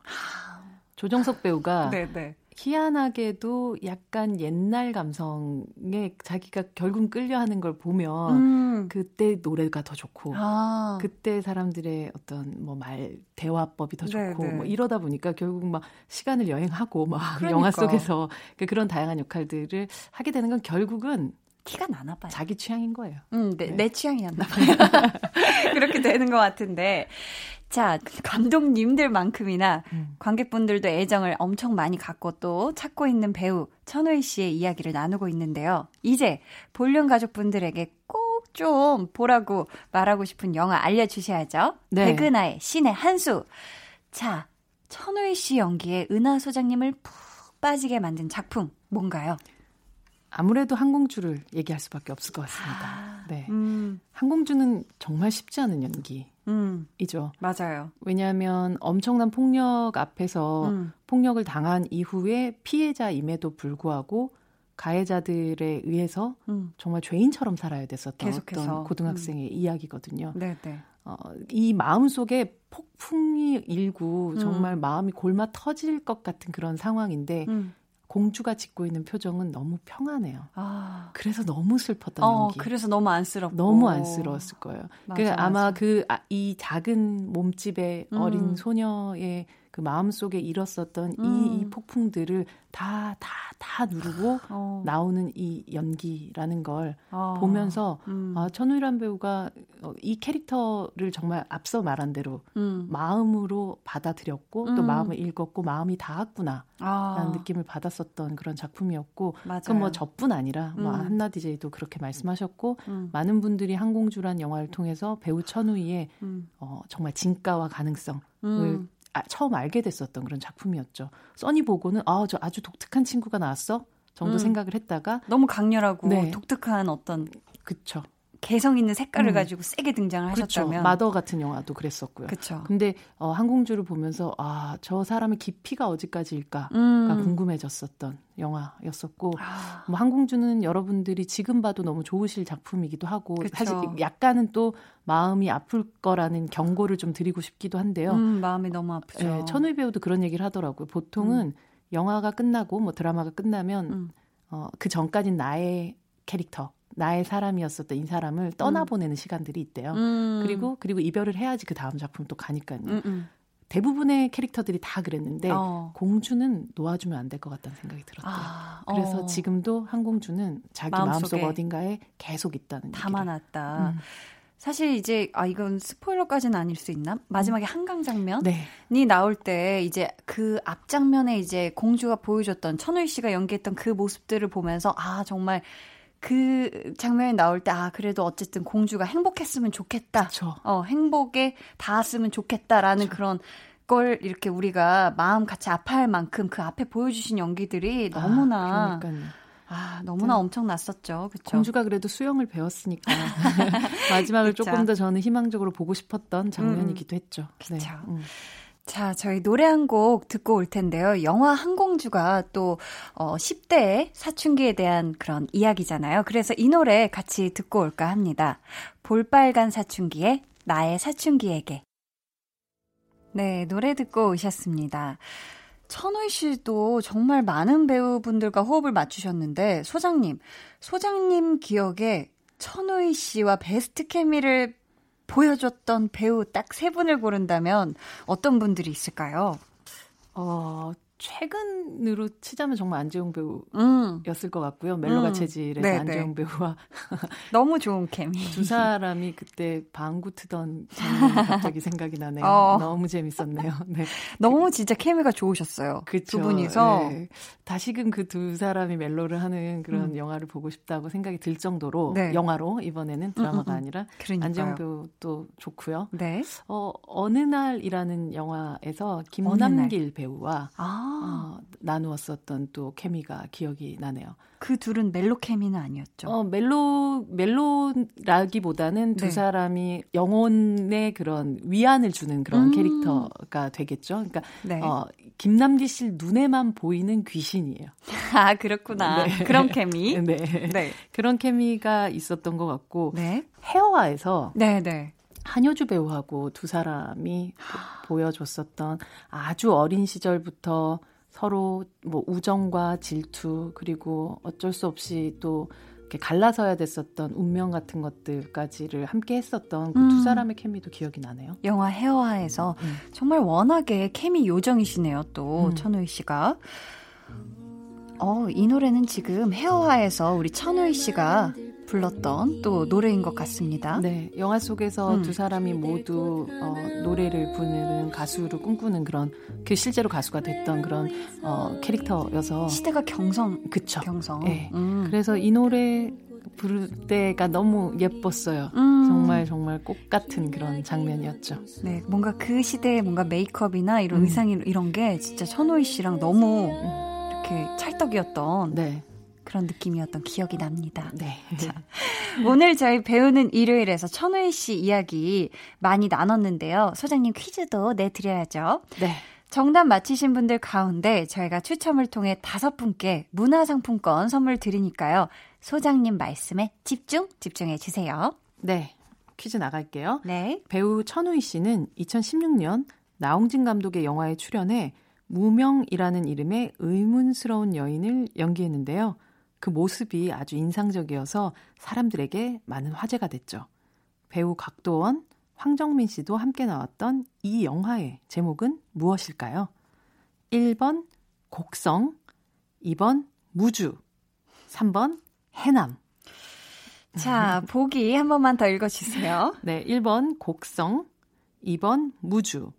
조정석 배우가 네네. 네. 희한하게도 약간 옛날 감성에 자기가 결국 끌려하는 걸 보면 음. 그때 노래가 더 좋고 아. 그때 사람들의 어떤 뭐 말 대화법이 더 좋고 네네. 뭐 네. 이러다 보니까 결국 막 시간을 여행하고 막 그러니까. 영화 속에서 그 그런 다양한 역할들을 하게 되는 건 결국은 티가 나나 봐요. 자기 취향인 거예요. 음, 네, 네. 내 취향이었나 봐요. 그렇게 되는 것 같은데. 자, 감독님들만큼이나 음. 관객분들도 애정을 엄청 많이 갖고 또 찾고 있는 배우 천우희 씨의 이야기를 나누고 있는데요. 이제 볼륨 가족분들에게 꼭 좀 보라고 말하고 싶은 영화 알려주셔야죠. 네. 백은하의 신의 한수. 자, 천우희 씨 연기에 은하 소장님을 푹 빠지게 만든 작품 뭔가요? 아무래도 항공주를 얘기할 수밖에 없을 것 같습니다. 아, 네. 음. 항공주는 정말 쉽지 않은 연기. 음, 이죠. 맞아요. 왜냐하면 엄청난 폭력 앞에서 음. 폭력을 당한 이후에 피해자임에도 불구하고 가해자들에 의해서 음. 정말 죄인처럼 살아야 됐었던 계속해서. 어떤 고등학생의 음. 이야기거든요. 네, 네. 어, 이 마음 속에 폭풍이 일고 정말 음. 마음이 골마 터질 것 같은 그런 상황인데 음. 공주가 짓고 있는 표정은 너무 평안해요. 아. 그래서 너무 슬펐던 어, 연기. 그래서 너무 안쓰럽고. 너무 안쓰러웠을 거예요. 맞아, 그 아마 그이 아, 작은 몸집의 음. 어린 소녀의 그 마음속에 일었었던 음. 이, 이 음. 폭풍들을 다, 다, 다 누르고 어. 나오는 이 연기라는 걸 어. 보면서 음. 아, 천우희란 배우가 어, 이 캐릭터를 정말 앞서 말한 대로 음. 마음으로 받아들였고 또 음. 마음을 읽었고 마음이 닿았구나 아. 라는 느낌을 받았었던 그런 작품이었고 그건 뭐 저뿐 아니라 뭐 음. 한나 디제이도 그렇게 말씀하셨고 많은 분들이 항공주란 영화를 통해서 배우 천우희의 어, 정말 진가와 가능성을 아, 처음 알게 됐었던 그런 작품이었죠. 써니 보고는 아, 저 아주 독특한 친구가 나왔어 정도 음. 생각을 했다가 너무 강렬하고 네. 독특한 어떤 그쵸. 개성 있는 색깔을 음. 가지고 세게 등장을 그렇죠. 하셨다면 마더 같은 영화도 그랬었고요. 그렇죠. 근데 어, 항공주를 보면서 아, 저 사람의 깊이가 어디까지일까가 음. 궁금해졌었던 영화였었고 아. 뭐 항공주는 여러분들이 지금 봐도 너무 좋으실 작품이기도 하고 그쵸. 사실 약간은 또 마음이 아플 거라는 경고를 좀 드리고 싶기도 한데요. 음, 마음이 너무 아프죠. 네, 천우희 배우도 그런 얘기를 하더라고요. 보통은 음. 영화가 끝나고 뭐 드라마가 끝나면 음. 어, 그 전까진 나의 캐릭터 나의 사람이었었던 이 사람을 떠나보내는 음. 시간들이 있대요. 음. 그리고 그리고 이별을 해야지 그 다음 작품 또 가니까요. 음, 음. 대부분의 캐릭터들이 다 그랬는데 어. 공주는 놓아주면 안 될 것 같다는 생각이 들었대요. 아, 어. 그래서 지금도 한공주는 자기 마음속 어딘가에 계속 있다는 담아놨다. 음. 사실 이제 아 이건 스포일러까지는 아닐 수 있나? 마지막에 음. 한강 장면이 네. 나올 때 이제 그 앞 장면에 이제 공주가 보여줬던 천우희 씨가 연기했던 그 모습들을 보면서 아 정말 그 장면이 나올 때, 아, 그래도 어쨌든 공주가 행복했으면 좋겠다. 그쵸. 어, 행복에 닿았으면 좋겠다라는 그쵸. 그런 걸 이렇게 우리가 마음 같이 아파할 만큼 그 앞에 보여주신 연기들이 아, 너무나. 아, 아, 너무나 엄청났었죠. 그쵸? 공주가 그래도 수영을 배웠으니까 마지막을 조금 더 저는 희망적으로 보고 싶었던 장면이기도 음. 했죠. 그렇죠. 네. 음. 자, 저희 노래 한 곡 듣고 올 텐데요. 영화 항공주가 또, 어, 10대의 사춘기에 대한 그런 이야기잖아요. 그래서 이 노래 같이 듣고 올까 합니다. 볼빨간 사춘기의 나의 사춘기에게. 네, 노래 듣고 오셨습니다. 천우희 씨도 정말 많은 배우분들과 호흡을 맞추셨는데, 소장님, 소장님 기억에 천우희 씨와 베스트 케미를 보여줬던 배우 딱 세 분을 고른다면 어떤 분들이 있을까요? 어, 최근으로 치자면 정말 안재용 배우였을 음. 것 같고요. 멜로가 음. 체질에서 네, 네. 안재용 배우와 너무 좋은 케미. 두 사람이 그때 방구 트던 장면이 갑자기 생각이 나네요. 어. 너무 재밌었네요. 네. 너무 진짜 케미가 좋으셨어요. 그쵸. 두 분이서 네. 다시금 그 두 사람이 멜로를 하는 그런 음. 영화를 보고 싶다고 생각이 들 정도로 네. 영화로 이번에는 드라마가 음, 음, 음. 아니라 그러니까요. 안재용 배우도 좋고요. 네. 어 어느 날이라는 영화에서 김남길 배우와 아. 어, 나누었었던 또 케미가 기억이 나네요. 그 둘은 멜로 케미는 아니었죠. 어, 멜로 멜로라기보다는 두 네. 사람이 영혼의 그런 위안을 주는 그런 음. 캐릭터가 되겠죠. 그러니까 네. 어, 김남기 씨 눈에만 보이는 귀신이에요. 아 그렇구나. 네. 그런 케미. 네. 네. 그런 케미가 있었던 것 같고 네. 헤어와에서 네, 네. 한효주 배우하고 두 사람이 보여줬었던 아주 어린 시절부터 서로 뭐 우정과 질투 그리고 어쩔 수 없이 또 이렇게 갈라서야 됐었던 운명 같은 것들까지를 함께 했었던 그두 음. 사람의 케미도 기억이 나네요. 영화 헤어화에서 음. 정말 워낙에 케미 요정이시네요. 또 음. 천우희 씨가. 어, 이 노래는 지금 헤어화에서 우리 천우희 씨가 불렀던 또 노래인 것 같습니다. 네, 영화 속에서 음. 두 사람이 모두 어, 노래를 부르는 가수를 꿈꾸는 그런 그 실제로 가수가 됐던 그런 어, 캐릭터여서 시대가 경성, 그쵸? 경성. 네, 음. 그래서 이 노래 부를 때가 너무 예뻤어요. 음. 정말 정말 꽃 같은 그런 장면이었죠. 네, 뭔가 그 시대의 뭔가 메이크업이나 이런 음. 의상 이런 게 진짜 천호희 씨랑 너무 음. 이렇게 찰떡이었던. 네. 그런 느낌이었던 기억이 납니다. 네. 자, 오늘 저희 배우는 일요일에서 천우희 씨 이야기 많이 나눴는데요. 소장님 퀴즈도 내드려야죠. 네. 정답 맞히신 분들 가운데 저희가 추첨을 통해 다섯 분께 문화상품권 선물 드리니까요. 소장님 말씀에 집중, 집중해 주세요. 네. 퀴즈 나갈게요. 네. 배우 천우희 씨는 2016년 나홍진 감독의 영화에 출연해 무명이라는 이름의 의문스러운 여인을 연기했는데요. 그 모습이 아주 인상적이어서 사람들에게 많은 화제가 됐죠. 배우 각도원, 황정민 씨도 함께 나왔던 이 영화의 제목은 무엇일까요? 1번 곡성, 2번 무주, 3번 해남. 자, 보기 한 번만 더 읽어주세요. 네, 1번 곡성, 2번 무주,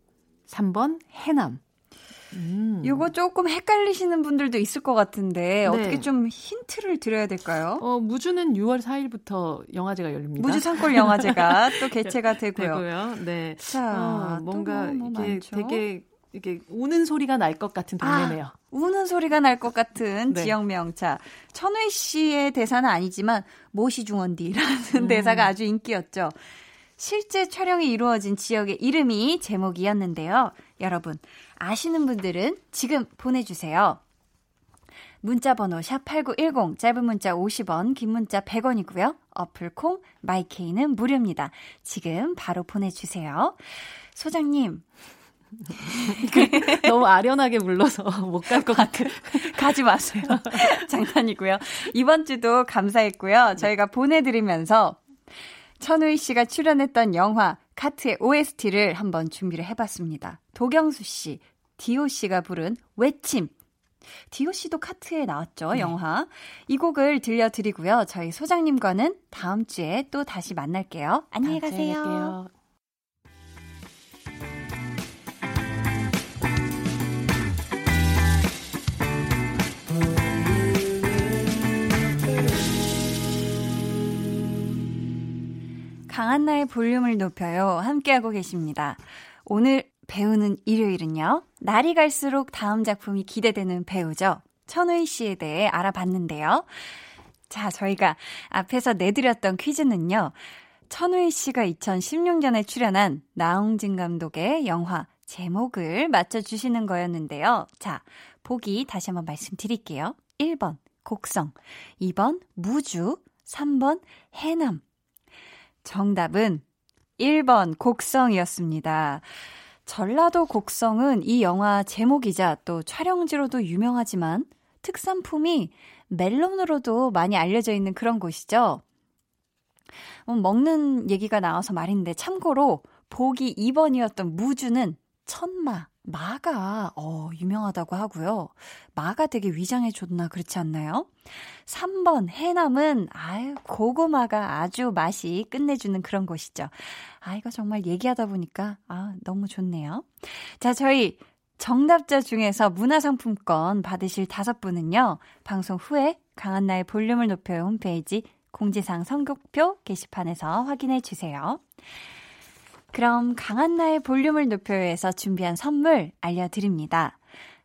3번 해남. 음. 이거 조금 헷갈리시는 분들도 있을 것 같은데 네. 어떻게 좀 힌트를 드려야 될까요? 어, 무주는 6월 4일부터 영화제가 열립니다. 무주 산골 영화제가 또 개최가 되고요. 되고요. 네. 자, 어, 뭔가 뭐 이게 많죠? 되게 이게 우는 소리가 날 것 같은 동네네요. 아, 우는 소리가 날 것 같은 네. 지역명. 자, 천우희 씨의 대사는 아니지만 모시중원디라는 음. 대사가 아주 인기였죠. 실제 촬영이 이루어진 지역의 이름이 제목이었는데요. 여러분, 아시는 분들은 지금 보내주세요. 문자 번호 샵8910 짧은 문자 50원 긴 문자 100원이고요. 어플 콩 마이케이는 무료입니다. 지금 바로 보내주세요. 소장님 너무 아련하게 불러서 못 갈 것 같아. 가지 마세요. 장난이고요. 이번 주도 감사했고요. 저희가 보내드리면서 천우희 씨가 출연했던 영화 카트의 OST를 한번 준비를 해봤습니다. 도경수 씨, 디오 씨가 부른 외침. 디오 씨도 카트에 나왔죠, 네. 영화. 이 곡을 들려드리고요. 저희 소장님과는 다음 주에 또 다시 만날게요. 안녕히 가세요. 강한나의 볼륨을 높여요. 함께하고 계십니다. 오늘 배우는 일요일은요. 날이 갈수록 다음 작품이 기대되는 배우죠. 천우희 씨에 대해 알아봤는데요. 자, 저희가 앞에서 내드렸던 퀴즈는요. 천우희 씨가 2016년에 출연한 나홍진 감독의 영화 제목을 맞춰주시는 거였는데요. 자, 보기 다시 한번 말씀드릴게요. 1번, 곡성. 2번, 무주. 3번, 해남. 정답은 1번, 곡성이었습니다. 전라도 곡성은 이 영화 제목이자 또 촬영지로도 유명하지만 특산품이 멜론으로도 많이 알려져 있는 그런 곳이죠. 음, 먹는 얘기가 나와서 말인데 참고로 보기 2번이었던 무주는 천마, 마가 어, 유명하다고 하고요. 마가 되게 위장에 좋나 그렇지 않나요? 3번 해남은 아유 고구마가 아주 맛이 끝내주는 그런 곳이죠. 아 이거 정말 얘기하다 보니까 아 너무 좋네요. 자 저희 정답자 중에서 문화상품권 받으실 다섯 분은요. 방송 후에 강한나의 볼륨을 높여요 홈페이지 공지사항 선곡표 게시판에서 확인해 주세요. 그럼 강한나의 볼륨을 높여요에서 준비한 선물 알려드립니다.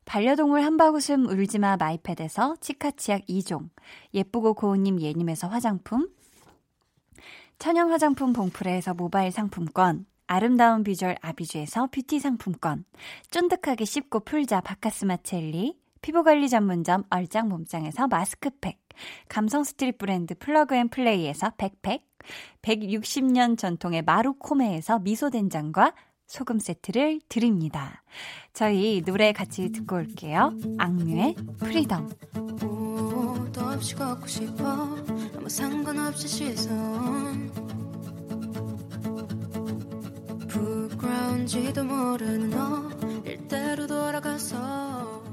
반려동물 한바구음 울지마 마이패드에서 치카치약 2종, 예쁘고 고운님 예님에서 화장품, 천연 화장품 봉프레에서 모바일 상품권, 아름다운 비주얼 아비주에서 뷰티 상품권, 쫀득하게 씹고 풀자 박카스맛 젤리, 피부관리 전문점 얼짱 몸짱에서 마스크팩, 감성 스트릿 브랜드 플러그 앤 플레이에서 백팩, 160년 전통의 마루코메에서 미소된장과 소금 세트를 드립니다. 저희 노래 같이 듣고 올게요. 악뮤의 Freedom. 없이 걷고 싶어 아무 상관없이 시선 부끄러운지도 모르는 너 일대로 돌아가서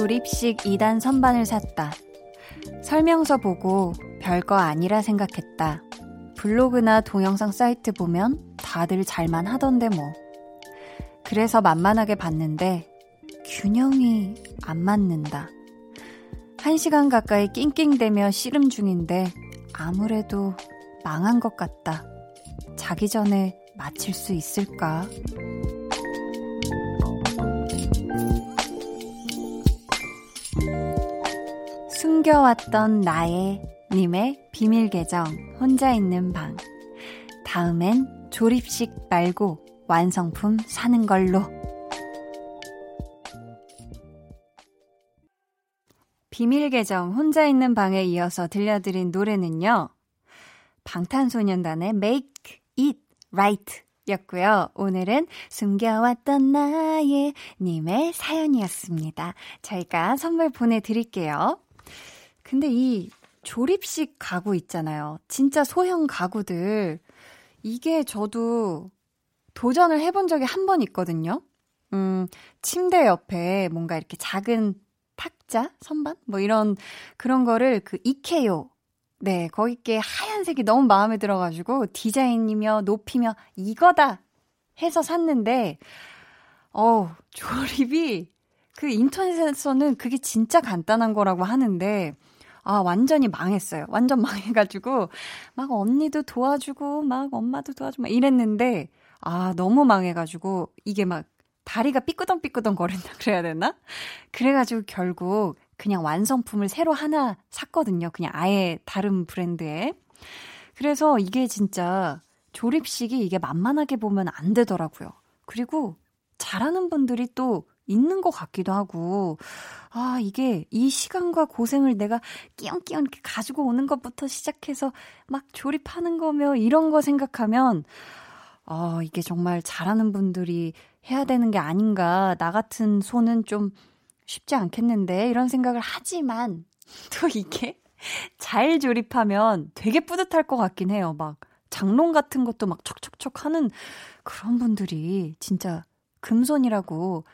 조립식 2단 선반을 샀다. 설명서 보고 별거 아니라 생각했다. 블로그나 동영상 사이트 보면 다들 잘만 하던데 뭐. 그래서 만만하게 봤는데 균형이 안 맞는다. 한 시간 가까이 낑낑대며 씨름 중인데 아무래도 망한 것 같다. 자기 전에 마칠 수 있을까? 숨겨왔던 나의 님의 비밀 계정 혼자 있는 방. 다음엔 조립식 말고 완성품 사는 걸로. 비밀 계정 혼자 있는 방에 이어서 들려드린 노래는요. 방탄소년단의 Make It Right 였고요. 오늘은 숨겨왔던 나의 님의 사연이었습니다. 저희가 선물 보내드릴게요. 근데 이 조립식 가구 있잖아요. 진짜 소형 가구들. 이게 저도 도전을 해본 적이 한 번 있거든요. 음, 침대 옆에 뭔가 이렇게 작은 탁자, 선반? 뭐 이런, 그런 거를 그 이케요. 네, 거기께 하얀색이 너무 마음에 들어가지고 디자인이며 높이며 이거다! 해서 샀는데, 어 조립이 그 인터넷에서는 그게 진짜 간단한 거라고 하는데, 아, 완전히 망했어요. 완전 망해가지고, 막 언니도 도와주고, 막 엄마도 도와주고, 막 이랬는데, 아, 너무 망해가지고, 이게 막 다리가 삐끄덩삐끄덩 거린다 그래야 되나? 그래가지고 결국 그냥 완성품을 새로 하나 샀거든요. 그냥 아예 다른 브랜드에. 그래서 이게 진짜 조립식이 이게 만만하게 보면 안 되더라고요. 그리고 잘하는 분들이 또 있는 것 같기도 하고, 아, 이게 이 시간과 고생을 내가 끼얹끼얹 이렇게 가지고 오는 것부터 시작해서 막 조립하는 거며 이런 거 생각하면 아, 이게 정말 잘하는 분들이 해야 되는 게 아닌가. 나 같은 손은 좀 쉽지 않겠는데 이런 생각을 하지만 또 이게 잘 조립하면 되게 뿌듯할 것 같긴 해요. 막 장롱 같은 것도 막 촉촉촉 하는 그런 분들이 진짜 금손이라고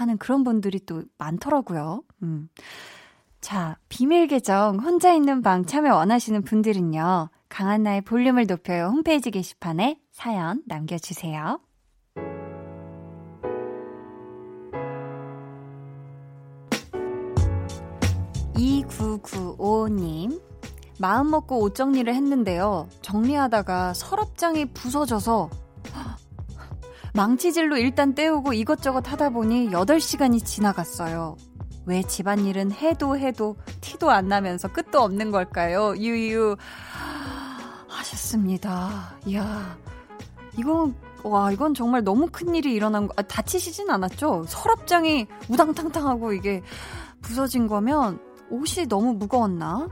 하는 그런 분들이 또 많더라고요. 음. 자, 비밀 계정 혼자 있는 방 참여 원하시는 분들은요. 강한나의 볼륨을 높여요 홈페이지 게시판에 사연 남겨주세요. 2995님. 마음 먹고 옷 정리를 했는데요. 정리하다가 서랍장이 부서져서 망치질로 일단 떼우고 이것저것 하다 보니 8시간이 지나갔어요. 왜 집안일은 해도 해도 티도 안 나면서 끝도 없는 걸까요? 유유. 하셨습니다. 이야. 이건, 와, 이건 정말 너무 큰 일이 일어난 거, 아, 다치시진 않았죠? 서랍장이 우당탕탕하고 이게 부서진 거면 옷이 너무 무거웠나?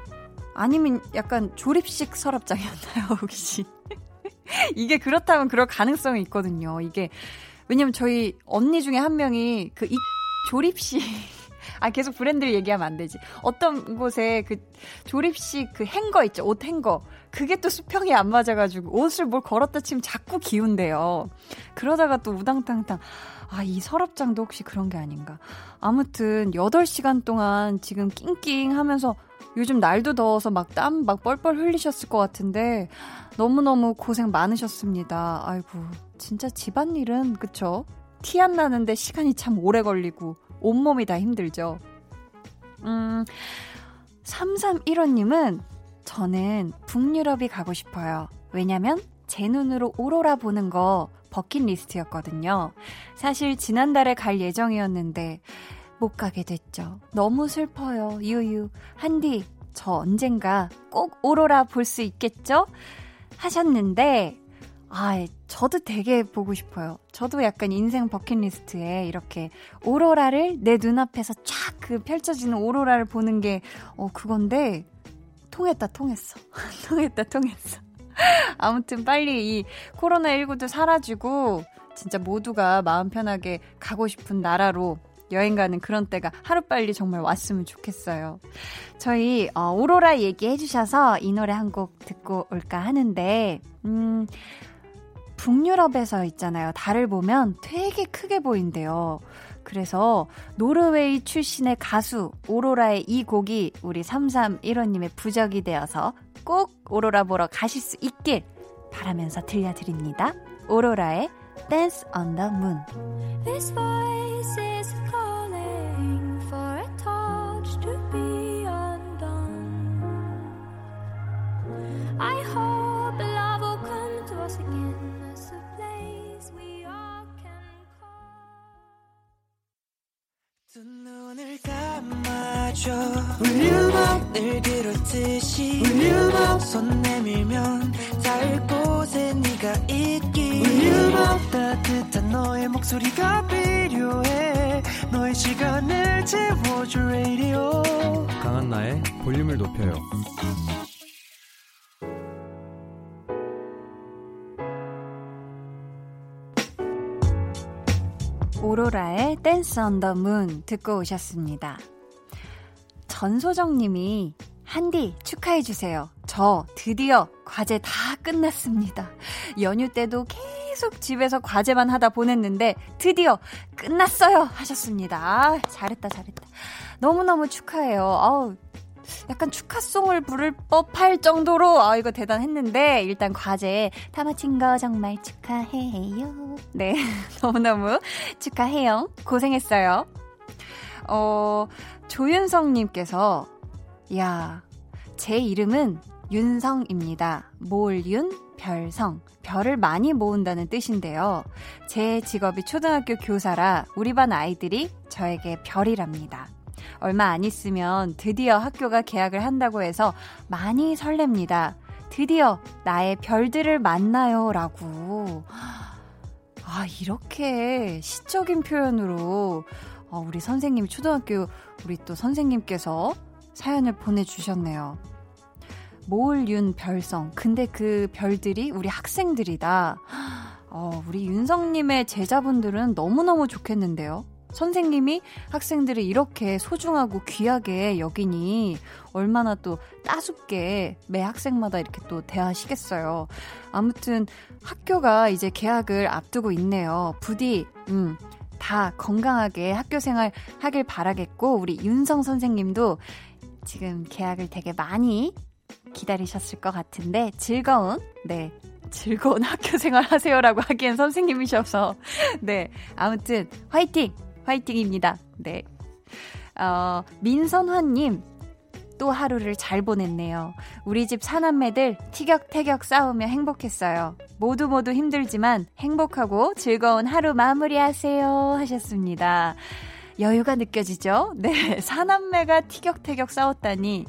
아니면 약간 조립식 서랍장이었나요, 혹시? 이게 그렇다면 그럴 가능성이 있거든요. 이게 왜냐면 저희 언니 중에 한 명이 그 이 조립식 아 계속 브랜드를 얘기하면 안 되지. 어떤 곳에 그 조립식 그 행거 있죠. 옷 행거. 그게 또 수평이 안 맞아가지고 옷을 뭘 걸었다 치면 자꾸 기운대요. 그러다가 또 우당탕탕. 아, 이 서랍장도 혹시 그런 게 아닌가. 아무튼 8시간 동안 지금 낑낑 하면서 요즘 날도 더워서 막 땀막 뻘뻘 흘리셨을 것 같은데 너무너무 고생 많으셨습니다. 아이고, 진짜 집안일은 그쵸? 티 안 나는데 시간이 참 오래 걸리고 온몸이 다 힘들죠. 음, 3315님은 저는 북유럽이 가고 싶어요. 왜냐면 제 눈으로 오로라 보는 거 버킷리스트였거든요. 사실 지난달에 갈 예정이었는데 못 가게 됐죠. 너무 슬퍼요. 유유. 한디, 저 언젠가 꼭 오로라 볼 수 있겠죠? 하셨는데, 아, 저도 되게 보고 싶어요. 저도 약간 인생 버킷리스트에 이렇게 오로라를 내 눈앞에서 쫙 그 펼쳐지는 오로라를 보는 게, 어, 그건데, 통했다, 통했어. 통했다, 통했어. 아무튼 빨리 이 코로나19도 사라지고, 진짜 모두가 마음 편하게 가고 싶은 나라로 여행 가는 그런 때가 하루빨리 정말 왔으면 좋겠어요. 저희, 어, 오로라 얘기해 주셔서 이 노래 한 곡 듣고 올까 하는데, 음, 북유럽에서 있잖아요. 달을 보면 되게 크게 보인대요. 그래서 노르웨이 출신의 가수 오로라의 이 곡이 우리 3315님의 부적이 되어서 꼭 오로라 보러 가실 수 있길 바라면서 들려드립니다. 오로라의 Dance on the Moon. This voice is calling for a touch to be undone. I hope love will come to us again. 강한나의 볼륨을 높여요 오로라의 댄스 언더 문 듣고 오셨습니다. 전소정 님이 한디 축하해 주세요. 저 드디어 과제 다 끝났습니다. 연휴 때도 계속 집에서 과제만 하다 보냈는데 드디어 끝났어요 하셨습니다. 아, 잘했다 잘했다. 너무너무 축하해요. 아우 약간 축하송을 부를 법할 정도로 아 이거 대단했는데 일단 과제 다 마친 거 정말 축하해요. 네 너무너무 축하해요. 고생했어요. 어 조윤성님께서 야 제 이름은 윤성입니다. 몰윤 별성 별을 많이 모은다는 뜻인데요. 제 직업이 초등학교 교사라 우리 반 아이들이 저에게 별이랍니다. 얼마 안 있으면 드디어 학교가 개학을 한다고 해서 많이 설렙니다. 드디어 나의 별들을 만나요. 라고. 아, 이렇게 시적인 표현으로 어, 우리 선생님, 초등학교 우리 또 선생님께서 사연을 보내주셨네요. 모을윤 별성. 근데 그 별들이 우리 학생들이다. 어, 우리 윤성님의 제자분들은 너무너무 좋겠는데요. 선생님이 학생들을 이렇게 소중하고 귀하게 여기니 얼마나 또 따숩게 매 학생마다 이렇게 또 대하시겠어요. 아무튼 학교가 이제 개학을 앞두고 있네요. 부디, 음, 다 건강하게 학교 생활 하길 바라겠고, 우리 윤성 선생님도 지금 개학을 되게 많이 기다리셨을 것 같은데, 즐거운, 네, 즐거운 학교 생활 하세요라고 하기엔 선생님이셔서, 네, 아무튼, 화이팅! 화이팅입니다. 네. 어, 민선화님, 또 하루를 잘 보냈네요. 우리 집 사남매들 티격태격 싸우며 행복했어요. 모두 모두 힘들지만 행복하고 즐거운 하루 마무리하세요. 하셨습니다. 여유가 느껴지죠? 네, 사남매가 티격태격 싸웠다니.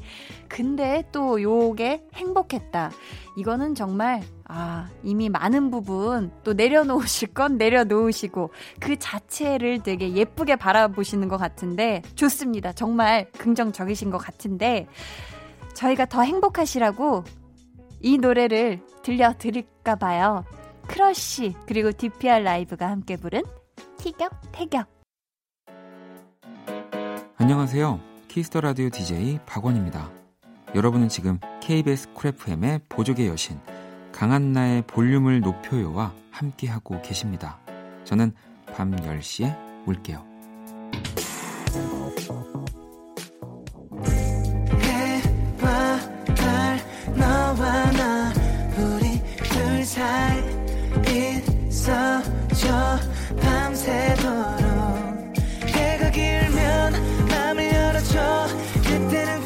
근데 또 요게 행복했다. 이거는 정말, 아, 이미 많은 부분 또 내려놓으실 건 내려놓으시고 그 자체를 되게 예쁘게 바라보시는 것 같은데 좋습니다. 정말 긍정적이신 것 같은데 저희가 더 행복하시라고 이 노래를 들려드릴까 봐요. 크러쉬 그리고 DPR 라이브가 함께 부른 티격태격. 안녕하세요. 키스 더 라디오 DJ 박원입니다. 여러분은 지금 KBS 쿨 FM의 보조개 여신 강한나의 볼륨을 높여요와 함께하고 계십니다. 저는 밤 10시에 올게요. 밤새도록 해가 길면 맘을 열어줘 그때는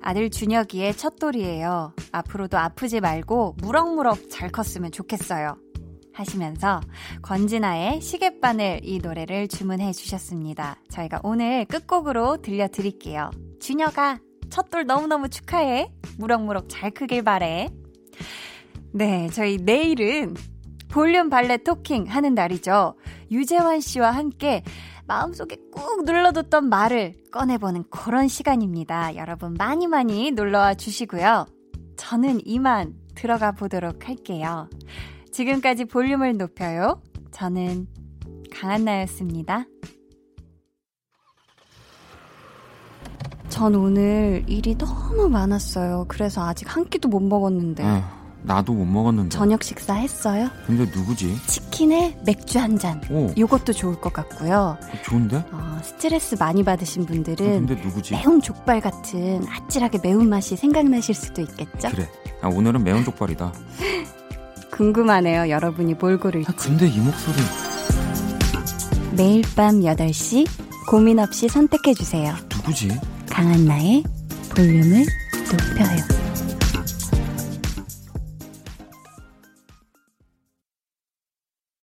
아들 준혁이의 첫돌이에요. 앞으로도 아프지 말고 무럭무럭 잘 컸으면 좋겠어요. 하시면서 권진아의 시계바늘 이 노래를 주문해 주셨습니다. 저희가 오늘 끝곡으로 들려드릴게요. 준혁아, 첫돌 너무너무 축하해. 무럭무럭 잘 크길 바래. 네, 저희 내일은 볼륨 발레 토킹 하는 날이죠. 유재환 씨와 함께 마음속에 꾹 눌러뒀던 말을 꺼내보는 그런 시간입니다. 여러분 많이 많이 놀러와 주시고요. 저는 이만 들어가 보도록 할게요. 지금까지 볼륨을 높여요. 저는 강한나였습니다. 전 오늘 일이 너무 많았어요. 그래서 아직 한 끼도 못 먹었는데. 어. 나도 못 먹었는데. 저녁 식사 했어요? 근데 누구지? 치킨에 맥주 한 잔. 오. 요것도 좋을 것 같고요. 좋은데? 어, 스트레스 많이 받으신 분들은 어, 근데 누구지? 매운 족발 같은 아찔하게 매운 맛이 생각나실 수도 있겠죠? 그래. 아, 오늘은 매운 족발이다. 궁금하네요. 여러분이 뭘 고를지. 아, 근데 이 목소리. 매일 밤 8시 고민 없이 선택해 주세요. 누구지? 강한나의 볼륨을 높여요.